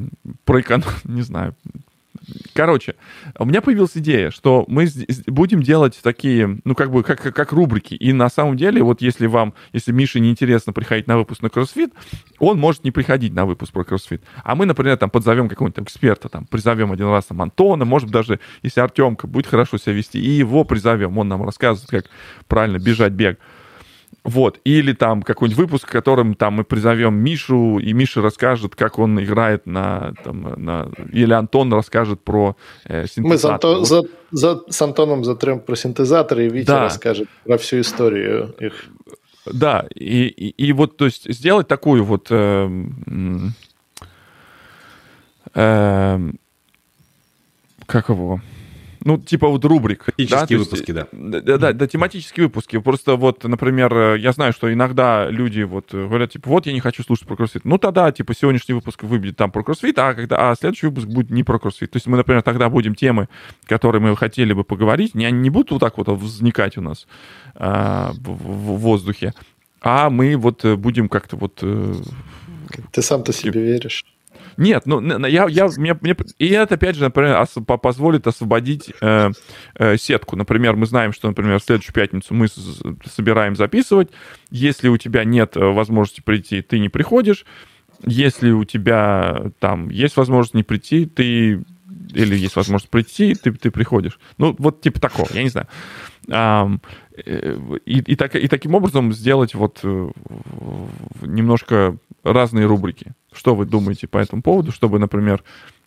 про эконом... Не знаю, Короче, у меня появилась идея, что мы будем делать такие, ну, как бы, как, как рубрики. И на самом деле, вот если вам, если Мише неинтересно приходить на выпуск на кроссфит, он может не приходить на выпуск про кроссфит. А мы, например, там подзовем какого-нибудь эксперта, там, призовем один раз там Антона, может даже, если Артемка будет хорошо себя вести, и его призовем, он нам рассказывает, как правильно бежать бег. Вот. Или там какой-нибудь выпуск, в котором там мы призовем Мишу, и Миша расскажет, как он играет на... Там, на... Или Антон расскажет про э, синтезатор. Мы с, Анто... за, за, с Антоном затрем про синтезаторы, и Витя да. расскажет про всю историю их. Да, и, и, и вот, то есть, сделать такую вот... Э, э, как его ну, типа вот рубрик. Тематические да? выпуски, есть, да. Да, да, да, тематические выпуски. Просто вот, например, я знаю, что иногда люди вот говорят, типа, вот я не хочу слушать про кроссфит. Ну, тогда, типа, сегодняшний выпуск выбьет там про кроссфит, а, когда, а следующий выпуск будет не про кроссфит. То есть мы, например, тогда будем темы, которые мы хотели бы поговорить, не, они не будут вот так вот возникать у нас а, в, в воздухе, а мы вот будем как-то вот... Э, Ты сам-то себе веришь. Нет, ну, я, я, мне, мне, и это, опять же, например, ос, позволит освободить э, э, сетку. Например, мы знаем, что, например, в следующую пятницу мы с, собираем записывать. Если у тебя нет э, возможности прийти, ты не приходишь. Если у тебя там есть возможность не прийти, ты или есть возможность прийти, ты, ты приходишь. Ну, вот типа такого, я не знаю. И, и, так, и таким образом сделать вот э, немножко разные рубрики. Что вы думаете по этому поводу, чтобы, например,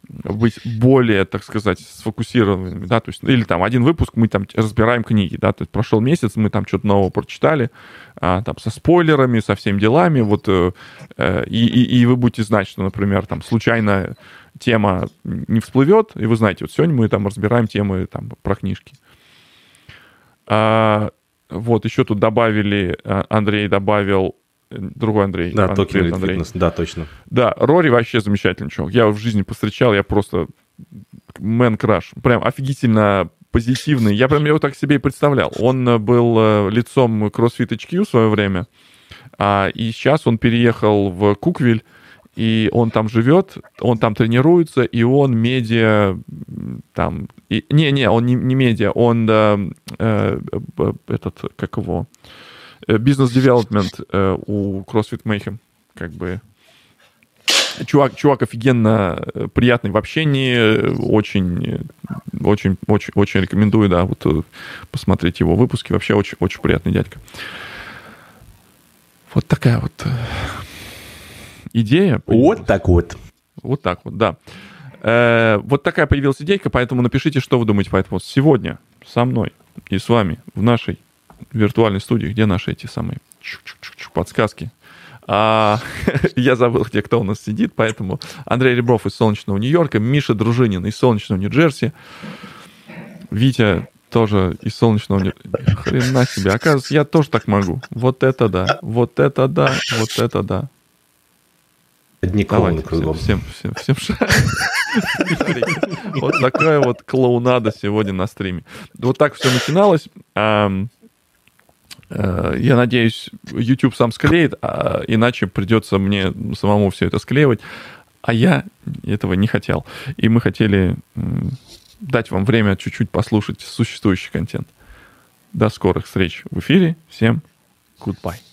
быть более, так сказать, сфокусированными, да, то есть, или там один выпуск мы там разбираем книги, да, то есть прошел месяц, мы там что-то нового прочитали, а, там со спойлерами, со всеми делами, вот, э, э, и, и вы будете знать, что, например, там случайно тема не всплывет, и вы знаете, вот сегодня мы там разбираем темы там про книжки. А, вот, еще тут добавили, а, Андрей добавил другой Андрей. Да, Токио Андрей. Фитнес, да, точно. Да, Рори вообще замечательный чувак. Я в жизни постречал, я просто мэн краш. Прям офигительно позитивный. Я прям его так себе и представлял. Он э, был э, лицом CrossFit HQ в свое время, а, и сейчас он переехал в Куквиль, и он там живет, он там тренируется, и он медиа там... Не-не, он не, не медиа, он э, э, этот, как его бизнес-девелопмент э, у CrossFit Mayhem. Как бы чувак, чувак офигенно э, приятный в общении, очень, очень, очень, очень рекомендую, да, вот э, посмотреть его выпуски. Вообще очень, очень приятный дядька. Вот такая вот идея. Вот так вот. Вот так вот, да. Э, вот такая появилась идейка, поэтому напишите, что вы думаете по этому. Сегодня со мной и с вами в нашей виртуальной студии, где наши эти самые подсказки. А, я забыл, где кто у нас сидит, поэтому Андрей Ребров из солнечного Нью-Йорка, Миша Дружинин из солнечного Нью-Джерси, Витя тоже из солнечного Нью Хрена себе. Оказывается, я тоже так могу. Вот это да, вот это да, вот это да. Одни клоуны кругом. Всем, всем, всем, всем Вот такая вот клоунада сегодня на стриме. Вот так все начиналось. Э, я надеюсь, YouTube сам склеит, а иначе придется мне самому все это склеивать. А я этого не хотел. И мы хотели дать вам время чуть-чуть послушать существующий контент. До скорых встреч в эфире. Всем goodbye.